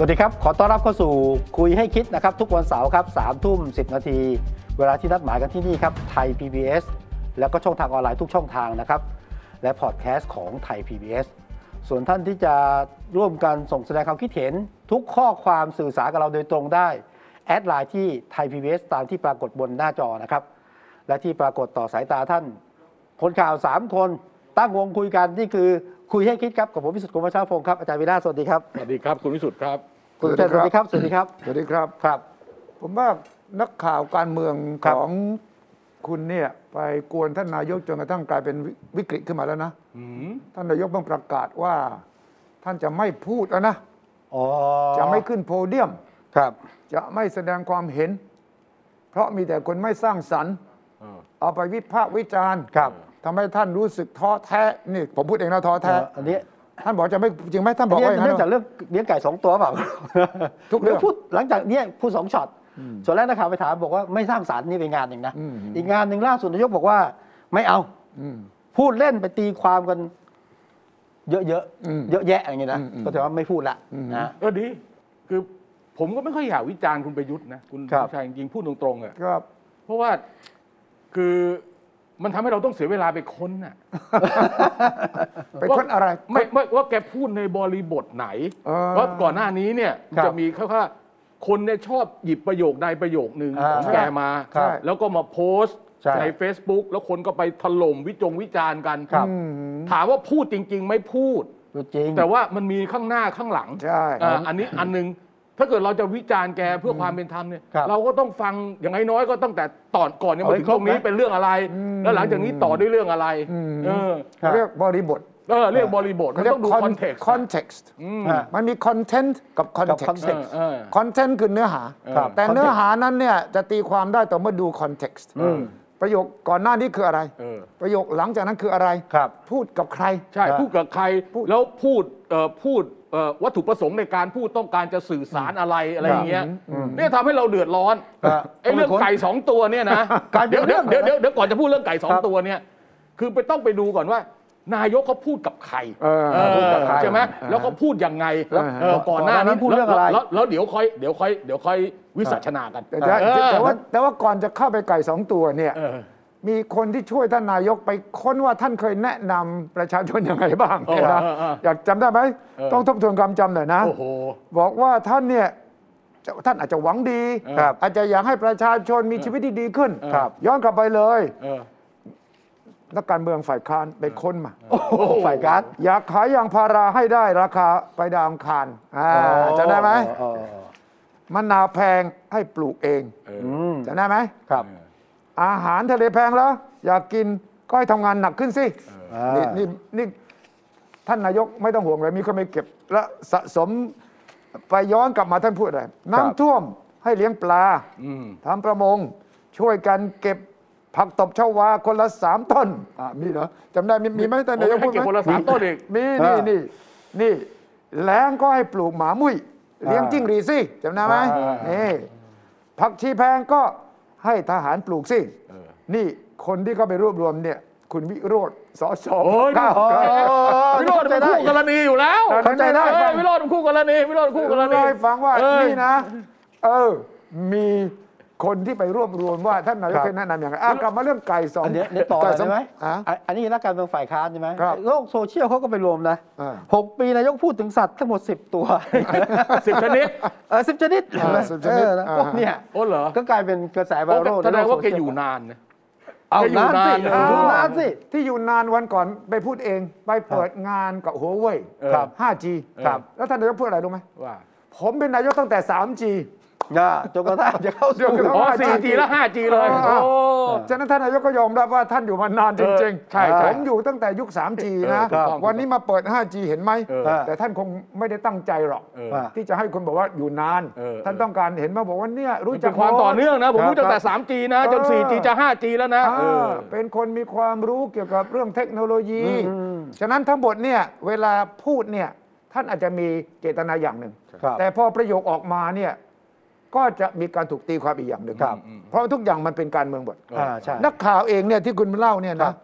สวัสดีครับ ขอต้อนรับเข้าสู่คุยให้คิดนะครับ ทุกวันเสาร์ครับสามทุ่มสิบนาที เวลาที่นัดหมายกันที่นี่ครับไทย PBS แล้วก็ช่องทางออนไลน์ทุกช่องทางนะครับ และพอดแคสต์ของไทย PBS ส่วนท่านที่จะร่วมกันส่งแสดงความคิดเห็น ทุกข้อความสื่อสารกับเราโดยตรงได้ แอดไลน์ที่ Thai PBS ตามที่ปรากฏบนหน้าจอนะครับ และที่ปรากฏต่อสายตาท่านคนข่าว 3 คนตั้งวงคุยกันนี่คือ คุยให้คิดครับกับผมพิสุทธิ์กรมชาพงศ์ครับอาจารย์วินาศสวัสดีครับสวัสดีครับ คุณวิสุทธ์ครับ คุณสุเทพสวัสดีครับสวัสดีครับสวัสดีครับครับ ผมว่านักข่าวการเมืองครัขบองคุณเนี่ยไปกวนท่านนายกจนกระทั่งกลายเป็นวิวิกฤตขึ้นมาแล้วนะอืมท่านนายกต้องประกาศว่า ท่านจะไม่พูดแล้วนะอ๋อจะไม่ขึ้นโพเดียมครับ จะไม่แสดงความเห็น เพราะมีแต่คนไม่สร้างสรรค์เออเอาไปวิพากษ์วิจารณ์ครับ ทำให้ท่านรู้สึกท้อแท้นี่ผมพูดเองนะท้อแท้เอ่ออันนี้ท่านบอกจะไม่จริงไหมท่านบอกอันว่านี้อย่างเนื่องจากนั้นเรื่องเลี้ยงไก่สองตัวเปล่าทุกเรื่องพูดหลังจากเนี้ยพูดสองช็อตส่วนแรกนักข่าวไปถามบอกว่าไม่สร้างสารรค์นี่เป็นงานหนึ่งนะอืมอีกงานหนึ่งล่าสุดนายกบอกว่า ไม่เอาอืมพูดเล่นไปตีความกัน เยอะอืมๆเยอะแยะอย่างเงี้ยนะอืมอืมก็ถือว่าไม่พูดละอืมนะเออดี คือผมก็ไม่ค่อยอยากวิจารณ์คุณประยุทธ์นะคุณครับผู้ชายจริงๆพูดตรงๆอะครับเพราะว่าคือ มันทำให้เราต้องเสียเวลาไปค้นน่ะไปค้นอะไร ไม่ไม่ว่าแกพูดในบริบทไหนเออเพราะก่อนหน้านี้เนี่ยครับจะมีแค่ว่าคนเนี่ยชอบหยิบประโยคใดประโยคหนึ่งอ่าของแกมา ครับ แล้วก็มาโพสต์ใช่ ใน Facebook แล้วคนก็ไปถล่มวิจงวิจารณ์กันครับอืมถามว่าพูดจริง ๆ ไม่พูดพูด จริง แต่ว่ามันมีข้างหน้าข้างหลังใช่ อ่าอันนี้อันหนึง ถ้าเกิดเราจะวิจารณ์แกเพื่อความเป็นธรรมเนี่ยครับเราก็ต้องฟังอย่างน้อยๆก็ตั้งแต่ตอนก่อนเนี่ยเอามาให้ถึงครตบรงนี้นะเป็นเรื่องอะไรแล้วหลังจากนี้ต่อด้วยเรื่องอะไรอืม เออครับเรียกบริบทเออเรียกบริบทมันต้องดูคอนเท็กซ์ context ฮะมันมี content กับ context context เออ content คือเนื้อหา ครับ แต่ context เนื้อหานั้นเนี่ยจะตีความได้ต่อเมื่อดู context อืมประโยคก่อนหน้านี้คืออะไร เออ ประโยคหลังจากนั้นคืออะไร ครับ พูดกับใคร ใช่ครับพูดกับใครพูดแล้วพูดเอ่อพูดเอ่อ วัตถุประสงค์ในการพูดต้องการจะสื่อสารอะไรอะไรอย่างเงี้ยเนี่ยทำให้เราเดือดร้อนครับไอ้เรื่องไก่สองตัวเนี่ยนะกลายเป็นเดี๋ยวเดี๋ยวเรื่องเดี๋ยวเดี๋ยวก่อนจะพูดเรื่องไก่สองครับตัวเนี่ยคือไปต้องไปดูก่อนว่า นายกเขาพูดกับใครเออเออพูดกับใครใช่ไหมเออแล้วเขาพูดยังไงแล้วเออก่อนหน้าก่อนหน้านั้นี้นพูดเรื่องอะไรแล้วแล้วแล้วเดี๋ยวค่อยเดี๋ยวค่อยเดี๋ยวค่อยวิสัชนากันแต่แต่เออแต่ว่าแต่ว่าก่อนจะเข้าไปไก่สองตัวเนี่ยเออ มีคนที่ช่วยท่านนายกไปค้นว่าท่านเคยแนะนำประชาชนยังไงบ้างเนี่ยนะเออเออเอออยากจำได้ไหมเออต้องทบทวนความจำหน่อยนะโอ้โหบอกว่าท่านเนี่ยจะท่านอาจจะหวังดีครับอาจจะอยากให้ประชาชนมีชีวิตที่ดีขึ้นครับย้อนกลับไปเลยเออนักการเมืองฝ่ายค้านไปค้นมาโอ้โหฝ่ายการอยากขายยางพาราให้ได้ราคาไปดาวอังคารอ่าจำได้ไหมอ๋ออ๋ออ๋อมะนาวแพงให้ปลูกเองเอออืมจำได้ไหมครับ อาหารทะเลแพงแล้ว อยากกินก็ให้ทำงานหนักขึ้นสิอ่านี่นี่นี่ท่านนายกไม่ต้องห่วงเลยมีคนไปเก็บ และสะสมไปย้อนกลับมาท่านพูดอะไรน้ำท่วมให้เลี้ยงปลาอืมทำประมง ช่วยกันเก็บผักตบชวาคนละสามต้นอ่ามีเหรอจำได้มีมีไหมท่านนายกให้พูดเก็บไหมคนละสามต้นเองมีนี่นี่นี่แล้งก็ให้ปลูกหมามุ้ยเลี้ยงอ่าจิ้งหรีดสิจำได้ไหมอ่านี่ผักชีแพงก็ ให้ทหารปลูกสิเออนี่คนที่เขาไปรวบรวมเนี่ย คุณวิโรธสสโอ้ยเก้าอ๋อวิโรจน์เป็นคู่กรณีอยู่แล้วเข้าใจได้เออวิโรจน์เป็นคู่กรณีวิโรจน์คู่กรเล่าณีให้ฟังว่าเออนี่นะ เออมี คนที่ไปรวบรวมว่าท่านนายกครับเคยแนะนำอย่างไรอะกลับมาเรื่องไก่สองอันเนี้ยเดี๋ยวต่อก่ได้ไหมอะอะอันนี้นักการเมืองฝ่ายค้านใช่ไหมครับโลกโซเชียลเขาก็ไปรวมนะอ่าหกปีนายกพูดถึงสัตว์ทั้งหมด10ตัวสิบชนิดเออสิบชนิดอ่าเห็นไหมสิบชนิดเออนะอ่าพวกเนี่ยโอ้เหรอก็กลายเป็นกระแสไวโอ้รัลแสดงว่าในโลแกโซเชีลอยู่นานนะเอาแกอยู่นานสินานอยู่นานสิ ที่อยู่นานวันก่อนไปพูดเองไปเปิดงานกับหัวเว่ยครับ 5G ครับแล้วท่านนายกพูดอะไรรู้ไหมว่า ผมเป็นนายกตั้งแต่ 3G อ่าจนกระทั่งจะเข้าสู่จนกระทั่ง อ๋อ 4G แล้ว 5G เลย อ่า โอ้ ฉะนั้นท่านนายกก็ยอมรับว่าท่านอยู่มานานจริงใช่ใช่ผมอยู่ตั้งแต่ยุค 3G นะ เออถูกต้องวันนี้มาเปิด 5G เห็นไหม เออแต่ท่านคงไม่ได้ตั้งใจหรอก เอออ่าที่จะให้คนบอกว่าอยู่นาน เออ ท่านต้องการเห็นมาบอกว่าเนี่ยรู้มันจัเป็กนความต่อเนื่องนะ ผมรู้คตั้บงแต่ 3G นะ จนเออ 4G จะ 5G แล้วนะอ่าเออ เป็นคนมีความรู้เกี่ยวกับเรื่องเทคโนโลยีอืมฉะนั้นทั้งหมดเนี่ยเวลาพูดเนี่ยท่านอาจจะมีเจตนาอย่างหนึ่ง ครับ แต่พอประโยคออกมาเนี่ย ก็จะมีการถูกตีความอีกอย่างหนึ่งครับ เพราะทุกอย่างมันเป็นการเมืองหมดอ่าใช่ นักข่าวเองเนี่ยที่คุณเล่าเนี่ยครันะบ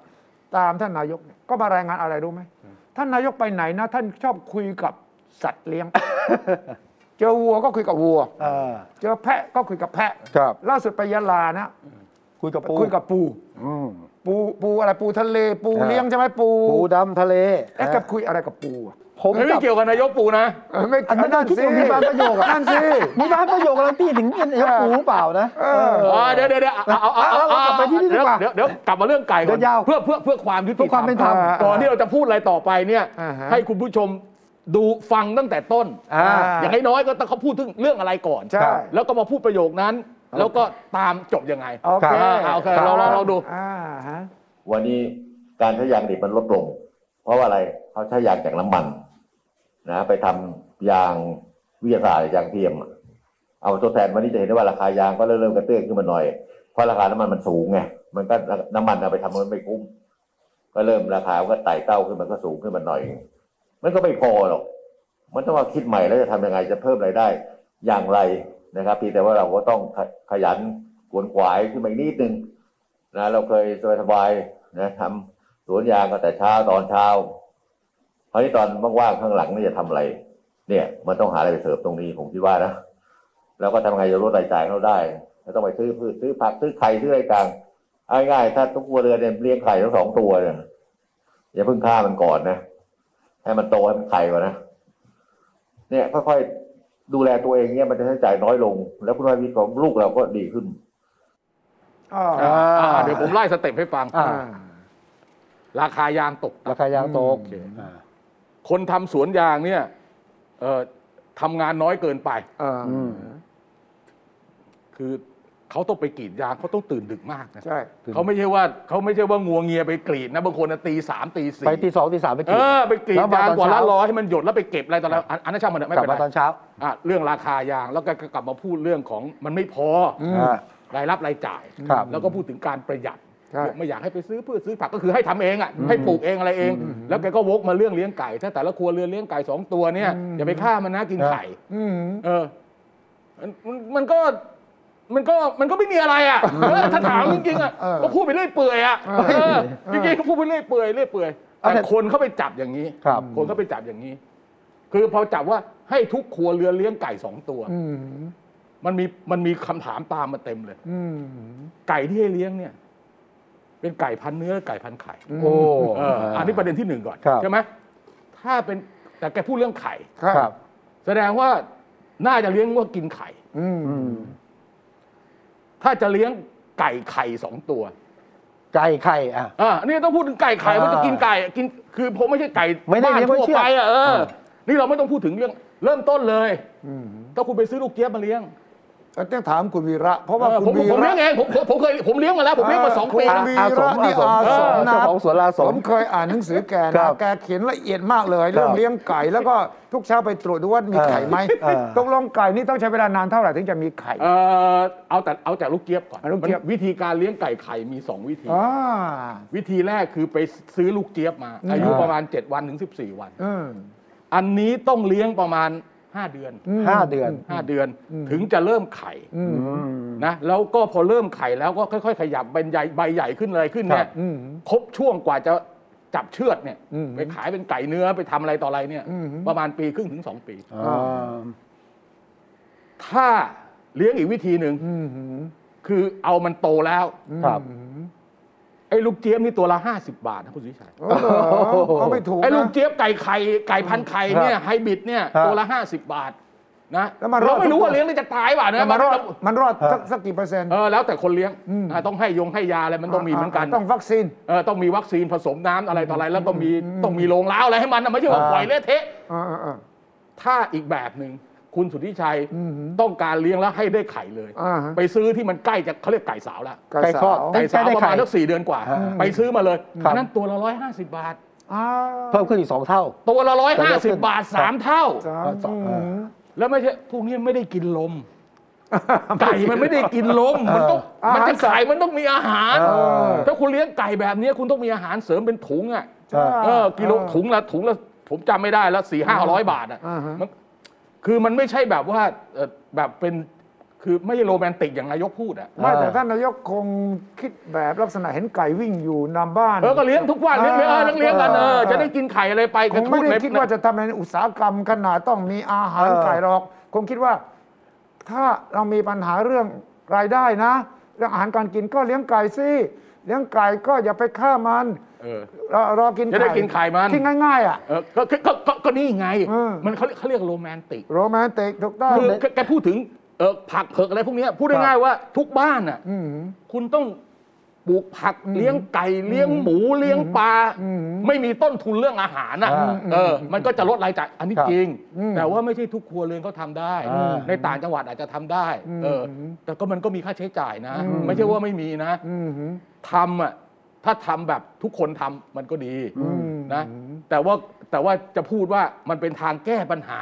ตามท่านนายกเนี่ยก็มารายงานอะไรรู้ไหมท่านนายกไปไหนนะ ท่านชอบคุยกับสัตว์เลี้ยง เจอวัวก็คุยกับวัวอ่าเจอแพะก็คุยกับแพะครับ ล่าสุดไปยะลานะคุยกับปูคุยกับปูอืมปูปูอะไรปูทะเล ปูอ่าเลี้ยงใช่ไหมปูปูดำทะเลเอ๊ะกับคุยอะไรกับปูอะ ผมไม่จับเกี่ยวกับนายกปู่นะเออไม่อันนั้นนั่นคิดสิว่ามีบางประโยคอะนั่นสิมีบางประโยคอะไรที่ถึงเป็นนายกปูหรือเปล่านะเอออ๋อเดี๋ยวเดี๋ยวเดี๋ยวเอาเอาเอาเอาเอากลับไปที่นี่ดีกว่าเดี๋ยวเดี๋ยวกลับมาเรื่องไก่ก่อนเดี๋ยวยาวเพื่อเพื่อเพื่อความยุติเพื่อความเป็นธรรมก่อนที่เราจะพูดอะไรต่อไปเนี่ยอ่าฮะให้คุณผู้ชมดูฟังตั้งแต่ต้นอ่าอย่างน้อยๆก็ต้องเขาพูดถึงเรื่องอะไรก่อนใช่แล้วก็มาพูดประโยคนั้น แล้วก็ตามจบยังไง โอเคอ่าโอเคเราเราเราดูอ่าฮะวันนี้การใช้ยางดิบมันลดลง เพราะว่าอะไรเขาใช้ยางจากน้ำมัน นะไปทำยางวิทยาศาสตร์ยางเทียม เอาตัวแทนวันนี้จะเห็นได้ว่าราคายางก็เริ่มเริ่มกระเตื้องขึ้นมาหน่อยเพราะราคาน้ำมันมันสูงไงมันก็น้ำมันเอาไปทำมันไม่คุ้มก็เริ่มราคาก็ไต่เต้าขึ้นมันก็สูงขึ้นมาหน่อย มันก็ไม่พอหรอก มันต้องมาคิดใหม่แล้วจะทำยังไงจะเพิ่มรายได้อย่างไรนะครับเพียงแต่ว่าเราก็ต้องขยันขวนขวายขึ้นมาอีกนิดนึงนะเราเคยสบายๆนะทำสวนยางก็แต่เช้าตอนเช้า ราวนี้ตอนว่างๆข้างหลังนี่จะทำอะไร เนี่ย มันต้องหาอะไรไปเสริมตรงนี้ผมคิดว่านะแล้วก็ทำไงจะลดรายจ่ายเขาได้เราต้องไปซื้อพืชซื้อผักซื้อไข่ซื้ออะไรต่างเอาง่ายๆถ้าทุกครัวเรือนเนี่ยเลี้ยงไข่ทั้งสองตัวเนี่ยอย่าเพิ่งฆ่ามันก่อนนะให้มันโตให้มันไข่ก่อนนะเนี่ยค่อยๆดูแลตัวเองเนี่ยมันจะใช้จ่ายน้อยลง แล้วคุณภาพชีวิตของลูกเราก็ดีขึ้นอ่าอ่าอ่าเดี๋ยวผมไล่สเต็ปให้ฟังอ่าราคายางตก ราคายางตกโอเคอ่าคนทำสวนยางเนี่ยเอ่อทำงานน้อยเกินไปอ่าอืมคือเขาต้องไปกรีดยางเขาต้องตื่นดึกมากนะใช่เขาไม่ใช่ว่าเขาไม่ใช่ว่างัวเงียไปกรีดนะบางคนน่ะตีสามตีสี่ไปตีสองตีสามไปเอกินอไปกรีดแล้วมยางตอนกว่าละเช้ร้อยให้มันหยดแล้วไปเก็บอะไรต่ออะไรอันอันนั้นช่างมันเถอะไม่กลับเป็นมาไรตอนเช้าอะเรื่องราคายางแล้วก็กลับมาพูดเรื่องของมันไม่พอออ่ารายรับรายจ่ายครับแล้วก็พูดถึงการประหยัด ใช่ไม่อยากให้ไปซื้อพืชซื้อผักก็คือให้ทำเองอะให้ปลูกเองอะไรเองแล้วแกก็วกมาเรื่องเลี้ยงไก่ ถ้าแต่ละครัวเรือนเลี้ยงไก่สองตัวเนี่ยอย่าไปฆ่ามันนะกินไข่ อืม เออมันมันมันก็มันก็มันก็ไม่มีอะไรอะเออถ้าถามจริงๆอะเออก็พูดไปเรื่อยเปื่อยอะเออเออจริงๆก็พูดไปเรื่อยเปื่อยเรื่อยเปื่อยเอาแต่แต่คนเขาไปจับอย่างนี้ครับ คนเขาไปจับอย่างนี้ คือพอจับว่าให้ทุกครัวเรือนเลี้ยงไก่สองตัว อืมมันมีมันมีคำถามตามมาเต็มเลย อืม ไก่ที่ให้เลี้ยงเนี่ย เป็นไก่พันธุ์เนื้อไก่พันธุ์ไข่โอ้เอออันนี้ประเด็นที่หนึ่งก่อนครับ ใช่ไหมถ้าเป็นแต่แกพูดเรื่องไข่ ครับครับแสดงว่าน่าจะเลี้ยงว่ากินไข่อืมอืมถ้าจะเลี้ยงไก่ไข่สองตัวไก่ไข่อะ อ่านี่ต้องพูดถึงไก่ไข่อ่าว่าจะกินไก่กินคือผมไม่ใช่ไก่ไม่ได้บ้านเลี้ยงไว้ทั่วเชื่อ ไปอะเอออ่านี่เราไม่ต้องพูดถึงเรื่อง เริ่มต้นเลย อืม ถ้าคุณไปซื้อลูกเจี๊ยบมาเลี้ยงแล้ว ต้องถามคุณวีระ เพราะว่าเออคุผณมวีผมระเลี้ยงเองผมผมผมเคยผมเลี้ยงมาแล้ว ผมเลี้ยงมาสองปีคุแล้วณวีอาสระมนี่อาสมอาสมเจ้านะของสวนลาสผมมเคยอ่านหนังสือแกครันะบแกเขียนละเอียดมากเลย เรื่องเลี้ยงไก่แล้วก็ทุกเช้าไปตรวจดูว่ามีไข่ไหมเออ ตกลงไก่นี่ต้องใช้เวลานานเท่าไหร่ถึงจะมีไข่ เออเอาแต่เอาแต่ลูกเจี๊ยบก่อนเอาลูกเจี๊ยบ มันวิธีการเลี้ยงไก่ไข่มีสองวิธี อ่า วิธีแรกคือไปซื้อลูกเจี๊ยบมา อืม อายุประมาณ 7 วันถึง 14 วัน อืมอันนี้ต้องเลี้ยงประมาณ 5เดือนห้าเดือน5เดือนอืมถึงจะเริ่มไข่อืมอืมนะแล้วก็พอเริ่มไข่แล้วก็ค่อย ๆ ขยับใบใหญ่ใบใหญ่ขึ้นอะไรขึ้นเนี่ยอืมครบช่วงกว่าจะจับเชือดเนี่ยอืมไปขายเป็นไก่เนื้อไปทำอะไรต่ออะไรเนี่ยอืมประมาณปีครึ่งถึง2ปีอ่าถ้าเลี้ยงอีกวิธีหนึ่งอืมคือเอามันโตแล้วครับไอ้ลูกเจี๊ยบนี่ตัวละ 50 บาทนะคุณสุวิชัยโอ้เหรอเอาไม่ถูกไอ้ลูกนะ เจี๊ยบไก่ไข่ไก่พันไข่เนี่ยไฮบริดเนี่ยครับตัวละ 50 บาทนะแล้วมันรอด เราไม่รู้ว่าเลี้ยงแล้วจะตายเปล่านะแล้วมันรอดมันมันรอดสักสักกี่เปอร์เซ็นต์ เออแล้วแต่คนเลี้ยงอืม อ่าต้องให้ยงให้ยาอะไรมันต้องมีเหมือนกันต้องวัคซีน เออต้องมีวัคซีนผสมน้ำอะไรต่ออะไรแล้วก็มีต้องมีโรงล้าวอะไรให้มันนะไม่ใช่ว่าอ่า ปล่อยเละเทะ อ่าอ่าอ่าถ้าอีกแบบหนึ่ง คุณสุทธิชัยอืมต้องการเลี้ยงแล้วให้ได้ไข่เลยอ่าฮะไปซื้อที่มันใกล้จะเขาเรียกไก่สาวแล้วไก่ไก่คลอสาดวไก่สาวได้ประไข่มาณสักสี่เดือนกว่าอ่าไปซื้อมาเลยครับอันนั้นตัวละร้อยห้าสิบบาทอ่าเพิ่มขึ้นอีกสองเท่า ตัวละร้อยแต่ห้าเยอะขึ้สินบบาทสามเท่าสามสองเออแล้วไม่ใช่พวกนี้ไม่ได้กินลมไก่มันไม่ได้กินลมมันต้องอาหารมันจะขายมันต้องมีอาหารเออถ้าคุณเลี้ยงไก่แบบนี้คุณต้องมีอาหารเสริมเป็นถุงอะใช่เออกิโลถุงละถุงละผมจำไม่ได้แล้วสี่ห้าร้อยบาทอะอ่าฮะมัน คือมันไม่ใช่แบบว่าเอ่อแบบเป็นคือไม่ใช่โรแมนติกอย่างนายกพูดอะไม่แต่อ่าท่านนายกคงคิดแบบลักษณะเห็นไก่วิ่งอยู่นำบ้าน เออก็เลี้ยงทุกวันเลี้ยงเลี้ยงเออเลี้ยงเลี้ยงกันเออจะได้กินไข่อะไรไปคงไม่ได้ก็คิดว่าจะทำในอุตสาหกรรมขนาดต้องมีอาหารเออไก่หรอก คงคิดว่า ถ้าเรามีปัญหาเรื่องรายได้นะ เรื่องอาหารการกินก็เลี้ยงไก่สิเลี้ยงไก่ก็อย่าไปฆ่ามัน เออรอรอกินจะได้กินไข่มันคิดง่ายๆอะเออก็ก็ก็ก็ก็นี่ไงเออมันเขาเขาเรียกโรแมนติกโรแมนติกถูกต้องคือแกแกพูดถึงเออผักเผือกอะไรพวกเนี้ยพูดง่ายๆว่าทุกบ้านอะอืมคุณต้องปลูกผักเลี้ยงไก่เลี้ยงหมูเลี้ยงปลาอืมไม่มีต้นทุนเรื่องอาหารอะอ่าเออ มันก็จะลดรายจ่ายอันนี้ครับจริงอืมแต่ว่าไม่ใช่ทุกครัวเรือนเขาทำได้อ่าในต่างจังหวัดอาจจะทำได้อืมเออ แต่ก็มันก็มีค่าใช้จ่ายนะอืมไม่ใช่ว่าไม่มีนะอืมทำอะ ถ้าทำแบบทุกคนทำมันก็ดีอืมนะแต่ว่าแต่ว่าจะพูดว่ามันเป็นทางแก้ปัญหา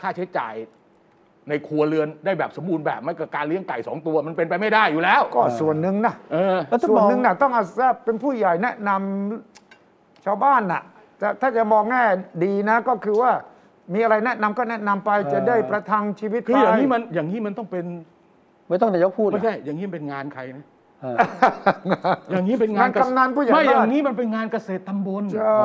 ค่าใช้จ่ายในครัวเรือนได้แบบสมบูรณ์แบบไม่กับการเลี้ยงไก่สองตัวมันเป็นไปไม่ได้อยู่แล้ว ก็ส่วนหนึ่งนะเออแล้วถ้าส่วนมองหนึ่งน่ะต้องอาศัยเป็นผู้ใหญ่แนะนำชาวบ้านน่ะแต่ถ้าจะมองแง่ดีนะก็คือว่ามีอะไรแนะนำก็แนะนำไปเออจะได้ประทังชีวิตคืออย่างนี้ไปมันอย่างนี้มันต้องเป็น ไม่ต้องนายกพูดไม่ใช่อย่างนี้เป็นงานใครนะเอออย่างนี้เป็นงานงานกำนันผู้ใหญ่ไม่อย่าบ้านงนี้มันเป็นงานเกษตรตำบลใช่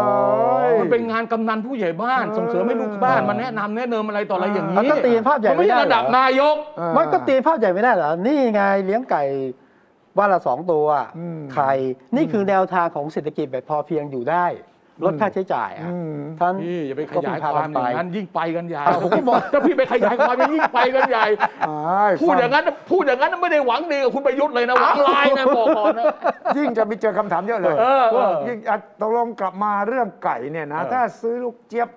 มันเป็นงานกำนันผู้ใหญ่บ้านเออส่งเสริมให้ลูกบ้านมาแนะนำแนะเนิมอะไรต่ออะไรอย่างแล้วนี้ก็ตีภาพใหญ่มันไม่ใช่ไม่ได้ระดับเหรอนายกเออมันก็ตีภาพใหญ่ไม่ได้เหรอนี่ไงเลี้ยงไก่วันละสองตัวอืมไข่นี่คือแนวทางของเศรษฐกิจแบบพอเพียงอยู่ได้ ลดค่าใช้จ่ายอะอืมท่านพี่อย่าไปขก็ยายเพิ่งความพากันอย่างไปนั้นยิ่งไปกันใหญ่อ้าวผมก็บอกถ้าพี่ไปขยายความมันยิ่งไปกันใหญ่อ้ายพูดฟัอย่างนั้นพูดอย่างนั้นไม่ได้หวังดีกับคุณประยุทธ์เลยนะหวังร้ายนะบอกก่อนนะยิ่งจะมีเจอคำถามเยอะเลยเออเออยิ่งอะตกลงกลับมาเรื่องไก่เนี่ยนะเออถ้าซื้อลูกเจี๊ยบ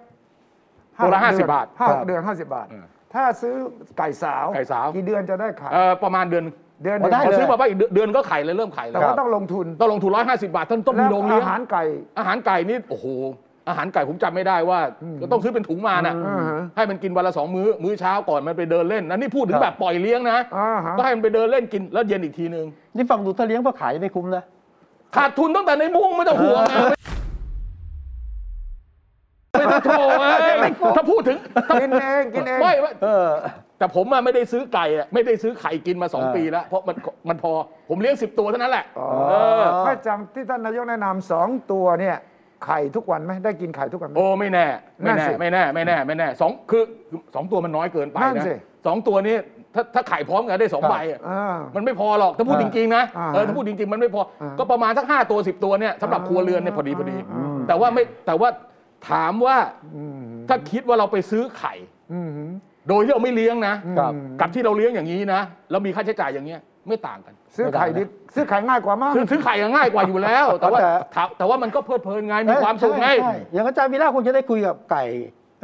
ตัวละเดือน50บาทห้าหครักบเดือนห้าสิบบาทเออถ้าซื้อไก่สาวไก่สาวกี่เดือนจะได้ขายเออประมาณเดือน เดือนหอ๋นึ่องได้ พอเลยซื้อมาว่าอีกเดือนก็ไข่เลยเริ่มไข่แล้แต่วว่าต้องลงทุนต้องลงทุนร้อยห้าสิบาทท่านต้องมีแล้วโรงเลี้ยง อาหารไก่ อาหารไก่นี่โอ้โหอาหารไก่ผมจำไม่ได้ว่าก็ต้องซื้อเป็นถุงมาน่ะอืมให้มันกินวันละสองมื้อมื้อเช้าก่อนมันไปเดินเล่นนั่นนี่พูดถึงแบบปล่อยเลี้ยงนะอ่าฮะ ก็ให้มันไปเดินเล่นกินแล้วเย็นอีกทีนึงนี่ฟังดูถ้าเลี้ยงเพื่อขายไม่คุ้มนะ ขาดทุนตั้งแต่ในมุ้งไม่ต้องห่วงนะไม่ต้องโทรเอ้ยถ้าพูดถึงถ้ากินเองกินเอง ไม่ไม่เออ แต่ผมอะไม่ได้ซื้อไก่อะไม่ได้ซื้อไข่กินมาสองเออปีแล้ว เพราะมันมันพอผมเลี้ยงสิบตัวเท่านั้นแหละอ๋อเออ ไม่จำที่ท่านนายกแนะนำสองตัวเนี่ยไข่ทุกวันไหมได้กินไข่ทุกวันไหม โอ้ไม่แน่ไม่นั่แน่นสิไม่แน่ไม่แน่ไม่แน่สองคือคือสองตัวมันน้อยเกินไปนั่นนะสิ สองตัวนี้ถ้าถ้าไข่พร้อมกันได้สองครับใบอะอ่า มันไม่พอหรอกถ้าพูดจริงๆนะอ่าเออถ้าพูดจริงๆ มันไม่พออ่าก็ประมาณสักห้าตัวสิบตัวเนี่ยสำหรับครัวเรือนเนี่ยพอดีพอดี อืม แต่ว่าไม่แต่ว่าถามว่าอืมถ้าคิดว่าเราไปซื้อไข่ อืม โดยที่เราไม่เลี้ยงนะ ครับ กับที่เราเลี้ยงอย่างนี้นะ แล้วมีค่าใช้จ่ายอย่างเงี้ยไม่ต่างกัน ซื้อไข่ดิซื้อไข่ง่ายกว่ามั้งซื้อซื้อไข่ง่ายกว่าอยู่แล้ว แต่ว่าแต่ ถามแต่ว่ามันก็เพลิดเพลินไงมีความสุขไง ใช่ใช่อย่างอาจารย์วีระคงจะได้คุยกับไก่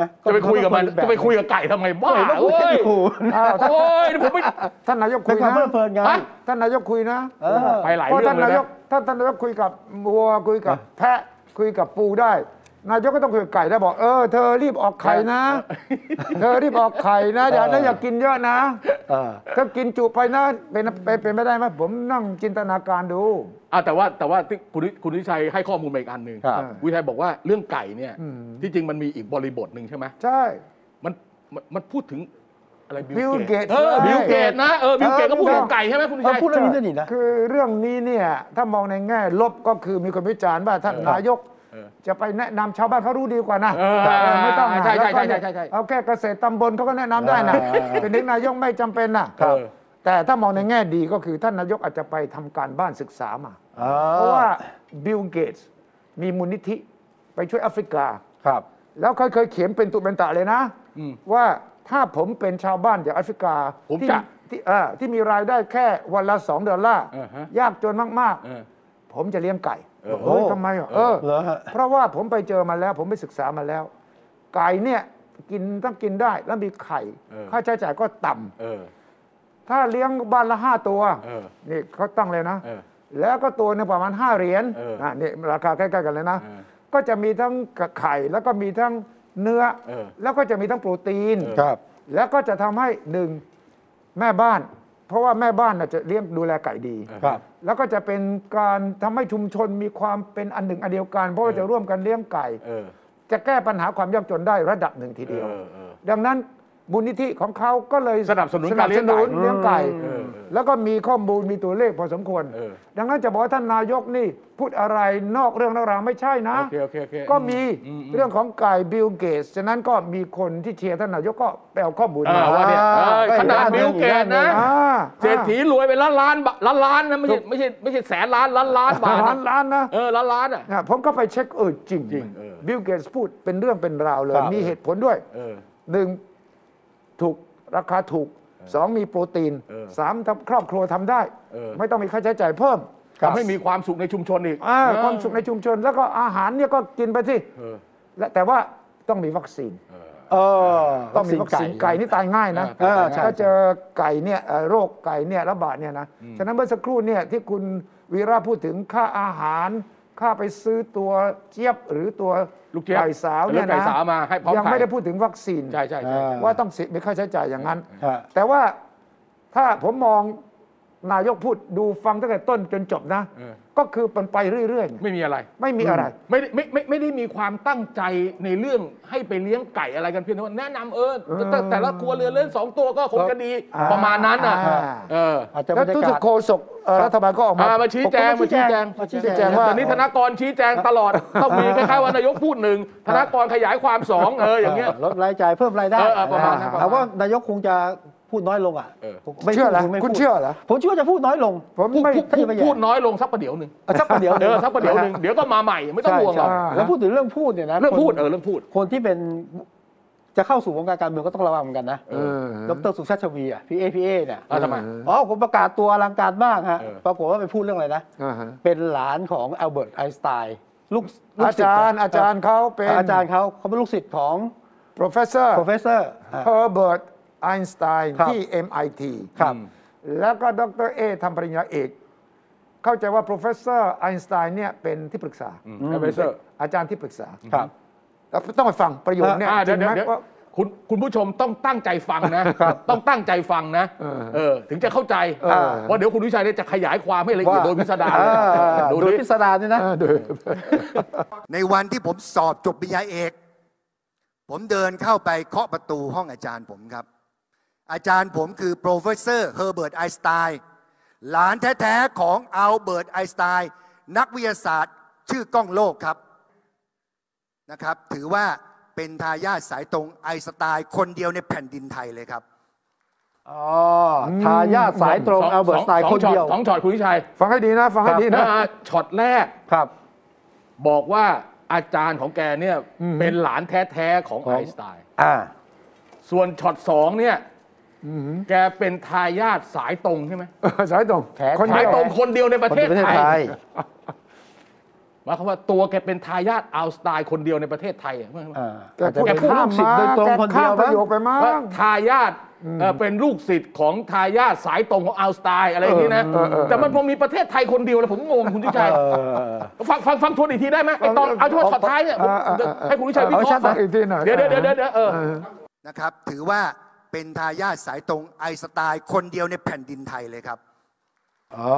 นะจะไปคุยกับมันแบบจะไปคุยกับไก่ทำไมบ้าเฮ้ยมันคุยเว้กันยอยู่อ้าวท่านโอ้ยผมไม่ ท่านนายกเป็คุนยความนะเพลิดเพลินไง ฮะ ท่านนายกคุยนะเออ ไปหลายเพราะเรื่อท่างนเลยนายกนะท่านท่านนายกคุยกับวัวคุยกับแพะคุยกับปูได้ นายกก็ต้องคุยกับไก่ได้บอกเออเธอรีบออกไข่นะ เธอรีบออกไข่นะอย่าเออถ้าอยากกินเยอะนะเออ ถ้ากินจุไปนะเป็นเป็นเป็นไม่ได้ไหมผมนั่งจินตนาการดู อะแต่ว่าแต่ว่าที่คุณวิคุณวิชัยให้ข้อมูลมาอีกอันหนึ่งครับ วิชัยบอกว่าเรื่องไก่เนี่ย อืม ที่จริงมันมีอีกบริบทหนึ่งใช่ไหมใช่ มันมันมันพูดถึงอะไร Bill บิลเกต Gates เออใช่บิลเกตนะเออบิลเกตเออก็พูดถึงไก่ใช่ไหมคุณวิเออชัย พูดเรื่องนี้ด้วยนี่นะ คือเรื่องนี้เนี่ยถ้ามองในแง่ลบก็คือมีคนวิจารณ์ว่าท่านเออนายกเออ จะไปแนะนำชาวบ้านเขารู้ดีกว่านะเออเออไม่ต้องนะใช่ใช่แล้วก็ใช่ใช่ใช่เอาแค่เกษตรตำบลเขาก็แนะนำได้นะเออเป็นถึงนายกไม่จำเป็นนะครับแต่ถ้ามองในแง่ดีก็คือท่านนายกอาจจะไปทำการบ้านศึกษามาอ๋อเพราะว่าบิลเกตส์มีมูลนิธิไปช่วยแอฟริกาครับ แล้วเขาเคยเขียนเป็นตุเป็นตะเลยนะอืมว่าถ้าผมเป็นชาวบ้านจากแอฟริกาผมที่จะที่เออที่มีรายได้แค่วันละสองดอลลาร์อ่าฮะยากจนมากเออๆผมจะเลี้ยงไก่ เออเฮ้ยโอ้ทำไมอะเออ เหรอฮะเพราะว่าผมไปเจอมาแล้ว ผมไปศึกษามาแล้ว ไก่เนี่ยกินต้องกินได้แล้วมีไข่ เออ ค่าใช้จ่ายก็ต่ำเออ ถ้าเลี้ยงบ้านละห้าตัว เออ นี่เขาตั้งเลยนะ เออ แล้วก็ตัวหนึงประมาณ5เหรียญเอออะนี่ราคาใกล้ๆกันเลยนะ เออ ก็จะมีทั้งไข่แล้วก็มีทั้งเนื้อ เออแล้วก็จะมีทั้งโปรตีนเออครับ แล้วก็จะทำให้หนึ่งแม่บ้าน เพราะว่าแม่บ้านน่ะจะเลี้ยงดูแลไก่ดี ครับ แล้วก็จะเป็นการทำให้ชุมชนมีความเป็นอันหนึ่งอันเดียวกัน เพราะว่าจะร่วมกันเลี้ยงไก่ เออ จะแก้ปัญหาความยากจนได้ระดับหนึ่งทีเดียว เออเออ ดังนั้น มูลนิธิของเขาก็เลยสนับสนุนการเลี้ยงไก่สนับสนุนเลี้ยงไก่เออเออแล้วก็มีข้อมูลมีตัวเลขพอสมควรเออดังนั้นจะบอกว่าท่านนายกนี่พูดอะไรนอกเรื่องนอกราวไม่ใช่นะโอเคโอเคโอเคก็มีอืมอืมเรื่องของไก่บิลเกตฉะนั้นก็มีคนที่เชียร์ท่านนายกก็ไปเอาข้อมูลเอมาอว่าเนี่ยเออก็ขนาดอีกด้านหนึ่บิงลเกตนะอีกด้านหนึ่งอ่าเศรษฐีรวยไปล้านล้านบาทล้านล้านนะไม่ใช่ไม่ใช่ไม่ใช่แสนล้านล้านล้านบาทล้านนะล้านนะเออล้านล้านอะนะผมก็ไปเช็คเออจริงจริงเออบิลเกตพูดเป็นเรื่องเป็นราวเลยครับมีเหตุผลด้วยเออหนึ่ง ถูกราคาถูกสองมีโปรตีนเออสามทำครอบครัวทำได้ เออ ไม่ต้องมีค่าใช้จ่ายเพิ่มทำให้มีความสุขในชุมชนอีกอ่าเออความสุขในชุมชน แล้วก็อาหารเนี่ยก็กินไปสิเออและแต่ว่าต้องมีวัคซีน เออต้องมีวัคซีนไก่ นี่ตายง่ายนะเออใช่ ถ้าเจอไก่เนี่ยเอ่อโรคไก่เนี่ยระบาดเนี่ยนะ ฉะนั้นเมื่อสักครู่เนี่ยที่คุณวีระพูดถึงค่าอาหาร ค่าไปซื้อตัวเจี๊ยบหรือตัวลูกเจี๊ยบไก่สาวเนี่ยหรือไก่นะสาวมาให้พร้อมยังไข่ไม่ได้พูดถึงวัคซีน ใช่ใช่ใช่อ่าว่าต้องเสียมีค่าใช้จ่ายอย่างนั้น ฮะ แต่ว่าถ้าผมมอง นายกพูดดูฟังตั้งแต่ต้นจนจบนะ เออ ก็คือมันไปเรื่อยไม่มีอะไรๆไม่มีอะไร ไม่ได้ไม่ไม่ไม่ได้มีความตั้งใจในเรื่องให้ไปเลี้ยงไก่อะไรกันเพียงแต่ว่าแนะนำเออแต่แต่ละครัวเรือนเล่นสองตัวก็คงจะดีอ่าประมาณนั้นอะอ่า เอออาจจะบแล้รวรยาทุกกาศโฆษกเอ่อรัฐบาลก็ออกมาอ่ามาชี้แจงผมก็มาชี้แจงมาชี้ชี้แจแจงงว่าตอนนี้ธนากรชี้แจงตลอดต้องมีคล้ายๆว่านายกพูดหนึ่งธนากรขยายความสองเอออย่างเงี้ย ลดรายจ่ายเพิ่มรายได้เออเออประมาณนั้นประมาณนั้น แต่ว่านายกคงจะ พูดน้อยลงอะเออไม่เชื่อเหรอพูดไม่คุณพูดเชื่อเหรอผมเชื่อว่าจะพูดน้อยลงผมพูดไม่ พูดถ้าจะไปแย่พูดน้อยลงสักประเดี๋ยวหนึ่งเอาสักประเดี๋ยวหเอนึ่งอสักประเดี๋ยวหนึ่งเดี๋ยวก็มาใหม่ไม่ต้องใช่ห่วงหรอกใช่ แล้วพูดถึงเรื่องพูดเนี่ยนะเรื่องพูดคนเออเรื่องพูด คนที่เป็นจะเข้าสู่วงการการเมืองก็ต้องระวังเหมือนกันนะเออ ดรสุชาติชวีอะพี่เอพี่เอเนี่ยอะทำไม อ๋อผมประกาศตัวอลังการมากฮะเออ ปรากฏว่าไปพูดเรื่องอะไรนะ อ่าฮะเป็นหลานของอัลเบิร์ตไอน์สไตน์ลูกลูกอาศิษจารย์อาจารย์เขาเป็นอาจารย์เขาเขาเป็นลูกศิษย์ของ professor professor อะ Herbert Einstein ครับที่ MIT ครับ แล้วก็ดรเอทำปริญญาเอก เข้าใจว่า professor Einstein เนี่ยเป็นที่ปรึกษาอืมแอดไวเซอร์อาจารย์ที่ปรึกษาครับ แล้วต้องไปฟังประโยคเนี่ยอ่าจเดี๋ริยวงเดี๋ยวไหมเดี๋ยวว่า คุณคุณผู้ชมต้องตั้งใจฟังนะ ต้องตั้งใจฟังนะเออเออถึงจะเข้าใจเออ ว่าเดี๋ยวคุณวิชัยเนี่ยจะขยายความให้ละเอียดว่า โดยพิสดารอ่าดูโดยดิพิสดารนี่นะเออดูในวันที่ผมสอบจบปริญญาเอก ผมเดินเข้าไปเคาะประตูห้องอาจารย์ผมครับ อาจารย์ผมคือ professor Herbert Einstein หลานแท้ๆของอัลเบิร์ตไอน์สไตน์นักวิทยาศาสตร์ชื่อก้องโลกครับนะครับ ถือว่าเป็นทายาทสายตรงไอน์สไตน์คนเดียวในแผ่นดินไทยเลยครับอ๋อทายาทสายตรงสอัลเบิร์ตสไตน์สคองนช็อตเดียวสองช็อตคุณวิชัย ฟังให้ดีนะ ฟังให้ดีนะอ่าช็อตแรกครับ บอกว่าอาจารย์ของแกเนี่ยอืมเป็นหลานแท้ ๆ ของของไอน์สไตน์อ่าส่วนช็อตสองเนี่ยอืม แกเป็นทายาทสายตรงใช่ไหมสายตรงแท้คนสาเดียยวตรงคนเดียวในประเทศประเทศไทยไทยหมายความว่าตัวแกเป็นทายาทอัลสไตน์คนเดียวในประเทศไทยอะอ่าแกอาจจะพูดเป็นข้าลูมกศิษย์มาโดยตรงแกคนเดีข้ายวมประโยคไปมั้ว่าง ทายาทเอ่อเป็นลูกศิษย์ของทายาทสายตรงของอัลสไตน์อะไรอย่างนี้นะ เออเออเออ แต่มันพอมีประเทศไทยคนเดียวเลยผมงงคุณทิชัย เออ ฟังฟังฟังทวนอีกทีได้ไหมไอตอนเอาเฉพาะช็อตท้ายเนี่ยผมเออเออเออให้คุณทิชัยวิเอาเคชัราะดห์ฟังอีกทีหน่อย เดี๋ยวเดี๋ยวเดี๋ยวเดี๋ยวเออเออนะครับถือว่า เป็นทายาทสายตรงไอน์สไตน์คนเดียวในแผ่นดินไทยเลยครับ อ๋อ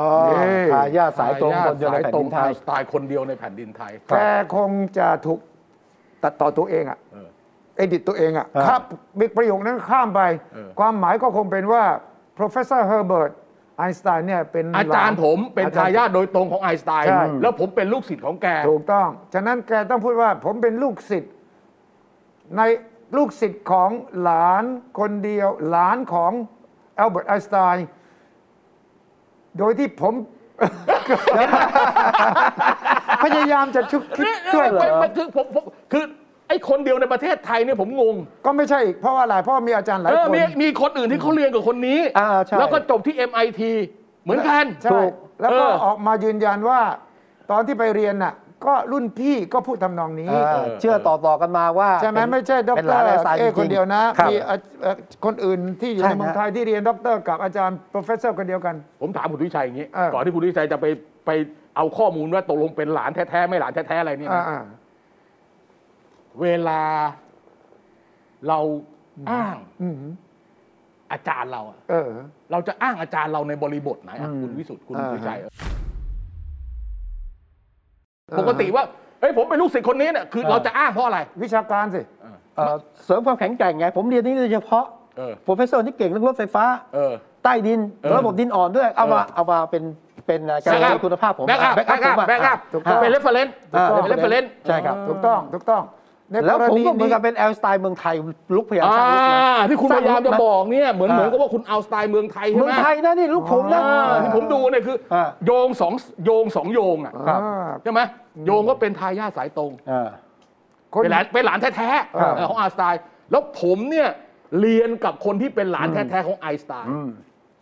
ทายาทสายตรงคนเดียวในแผ่นดินไทยสไตล์คนเดียวในแผ่นดินไทย แกคงจะถูกตัดต่อตัวเองอะเออ เอดิตตัวเองอะอ่าครับบิ๊กประโยคนั้นข้ามไป เออ ความหมายก็คงเป็นว่า professor Herbert Einstein เนี่ยเป็นอาจารย์ผมเป็นอจรทายาทโดยตรงของไอน์สไตน์ใช่ แล้วผมเป็นลูกศิษย์ของแก ถูกต้อง ฉะนั้นแกต้องพูดว่าผมเป็นลูกศิษย์ใน ลูกศิษย์ของหลานคนเดียว หลานของอัลเบิร์ตไอน์สไตน์โดยที่ผม พยายามจะชุกคิดเนี่ยช่วยเหรไม่อไม่คือผมผมคือไอ้คนเดียวในประเทศไทยเนี่ยผมงงก็ไม่ใช่อีกเพราะว่าอะไรเพราะว่ามีอาจารย์หลายเออคน มีมีคนอื่นที่เขาเรียนกับคนนี้ อ่าใช่ แล้วก็จบที่ MIT เหมือนกัน ใช่แล้วก็เออ ออกมายืนยันว่า ตอนที่ไปเรียนน่ะ ก็รุ่นพี่ก็พูดทำนองนี้อ่าเชื่อต่อๆกันมาว่าใช่ไหมเป็นไม่ใช่ดเป็นหรลานไอน์สไตน์เอจริงๆคนเดียวนะครับ มีอะเอ่อคนอื่นที่อยู่ใช่ในเมืองฮะไทยที่เรียนด็อกเตอร์กับอาจารย์ professor คนเดียวกัน ผมถามคุณวิชัยอย่างนี้ เออ ก่อนที่คุณวิชัยจะไปไปเอาข้อมูลว่าตกลงเป็นหลานแท้ๆไม่หลานแท้ๆอะไรเนี่ยนะอ่าเวลาเราอ้างๆอืมอาจารย์เราอะเออ เราจะอ้างอาจารย์เราในบริบทไหนอะอืมคุณวิสุทธ์คุณอ่าวิชัย ปกติว่าเอ้ยผมเป็นลูกศิษย์คนนี้เนี่ยคือเราจะอ้างเพราะอะไร วิชาการสิเอ่อเสริมความแข็งแกร่งไง ผมเรียนนี่โดยเฉพาะเออ professor ที่เก่งเรื่องรถไฟฟ้า เออ ใต้ดิน เออ ระบบดินอ่อนด้วย เอามาเออเอามาเป็นเป็นการ backup คุณภาพผม backup backup backup ถูกต้อง เป็น reference อ่าเป็น reference ใช่ครับ ถูกต้อง ถูกต้อง ในแล้วกรผมณีก็เหมือนนี้กับเป็นแอลสไตล์เมืองไทยลุกพยายามอ่า สร้างลุกนะที่คุณพยายามจะบอกเนี่ยเหมือนอ่าเหมือนกับว่าคุณเอาสไตล์เมืองไทยใช่เมืไหองมไทยนะนี่ลูกผมนะ อ่าที่ผมดูเนี่ยคืออาโยงสองโยงสองโยงอะครับ อ่าใช่ไหมโยงก็เป็นทายาทสายตรง อ่า คน เป็นหลานเป็นหลานแท้ครับๆเออของไอน์สไตน์แล้วผมเนี่ยเรียนกับคนที่เป็นหลานแท้ๆของไอน์สไตน์อืม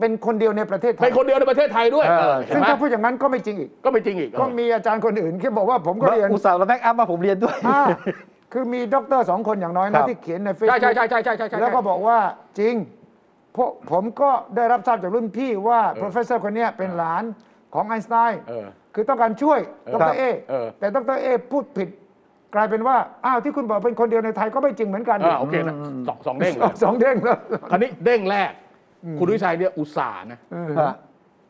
เป็นคนเดียวในประเทศไทเป็ย นคนเดียวในประเทศไทยด้วยเออ เออเห็นซึ่งไหมถ้าพูดอย่างนั้นก็ไม่จริงอีก ก็ไม่จริงอีกก็มีอาจารย์คนอื่นที่บอกว่าผมก็เรียนอุตส่าห์มาแบ็กอัพมาผมเรียนด้วย อ่า คือมีด็อกเตอร์สองคนอย่างน้อยครันะบ ที่เขียนในเฟซใช่บุ๊ใช่กใช่ใช่ใช่ใช่ใช่ แล้วก็บอกว่าจริงพวกผมก็ได้รับทราบจากรุ่นพี่ว่าเออ professor คนเนี้ยเป็นหลานของไอน์สไตน์เออคือต้องการช่วยเออดรเอเออ แต่ดรเอพูดผิด กลายเป็นว่า อ้าวที่คุณบอกเป็นคนเดียวในไทยก็ไม่จริงเหมือนกันอ่าโอเคนะสองสองเด้งเลยสองเด้งเลยคราวนี้เด้งแรก คุณวิชัยเนี่ยอุตส่าห์นะอะ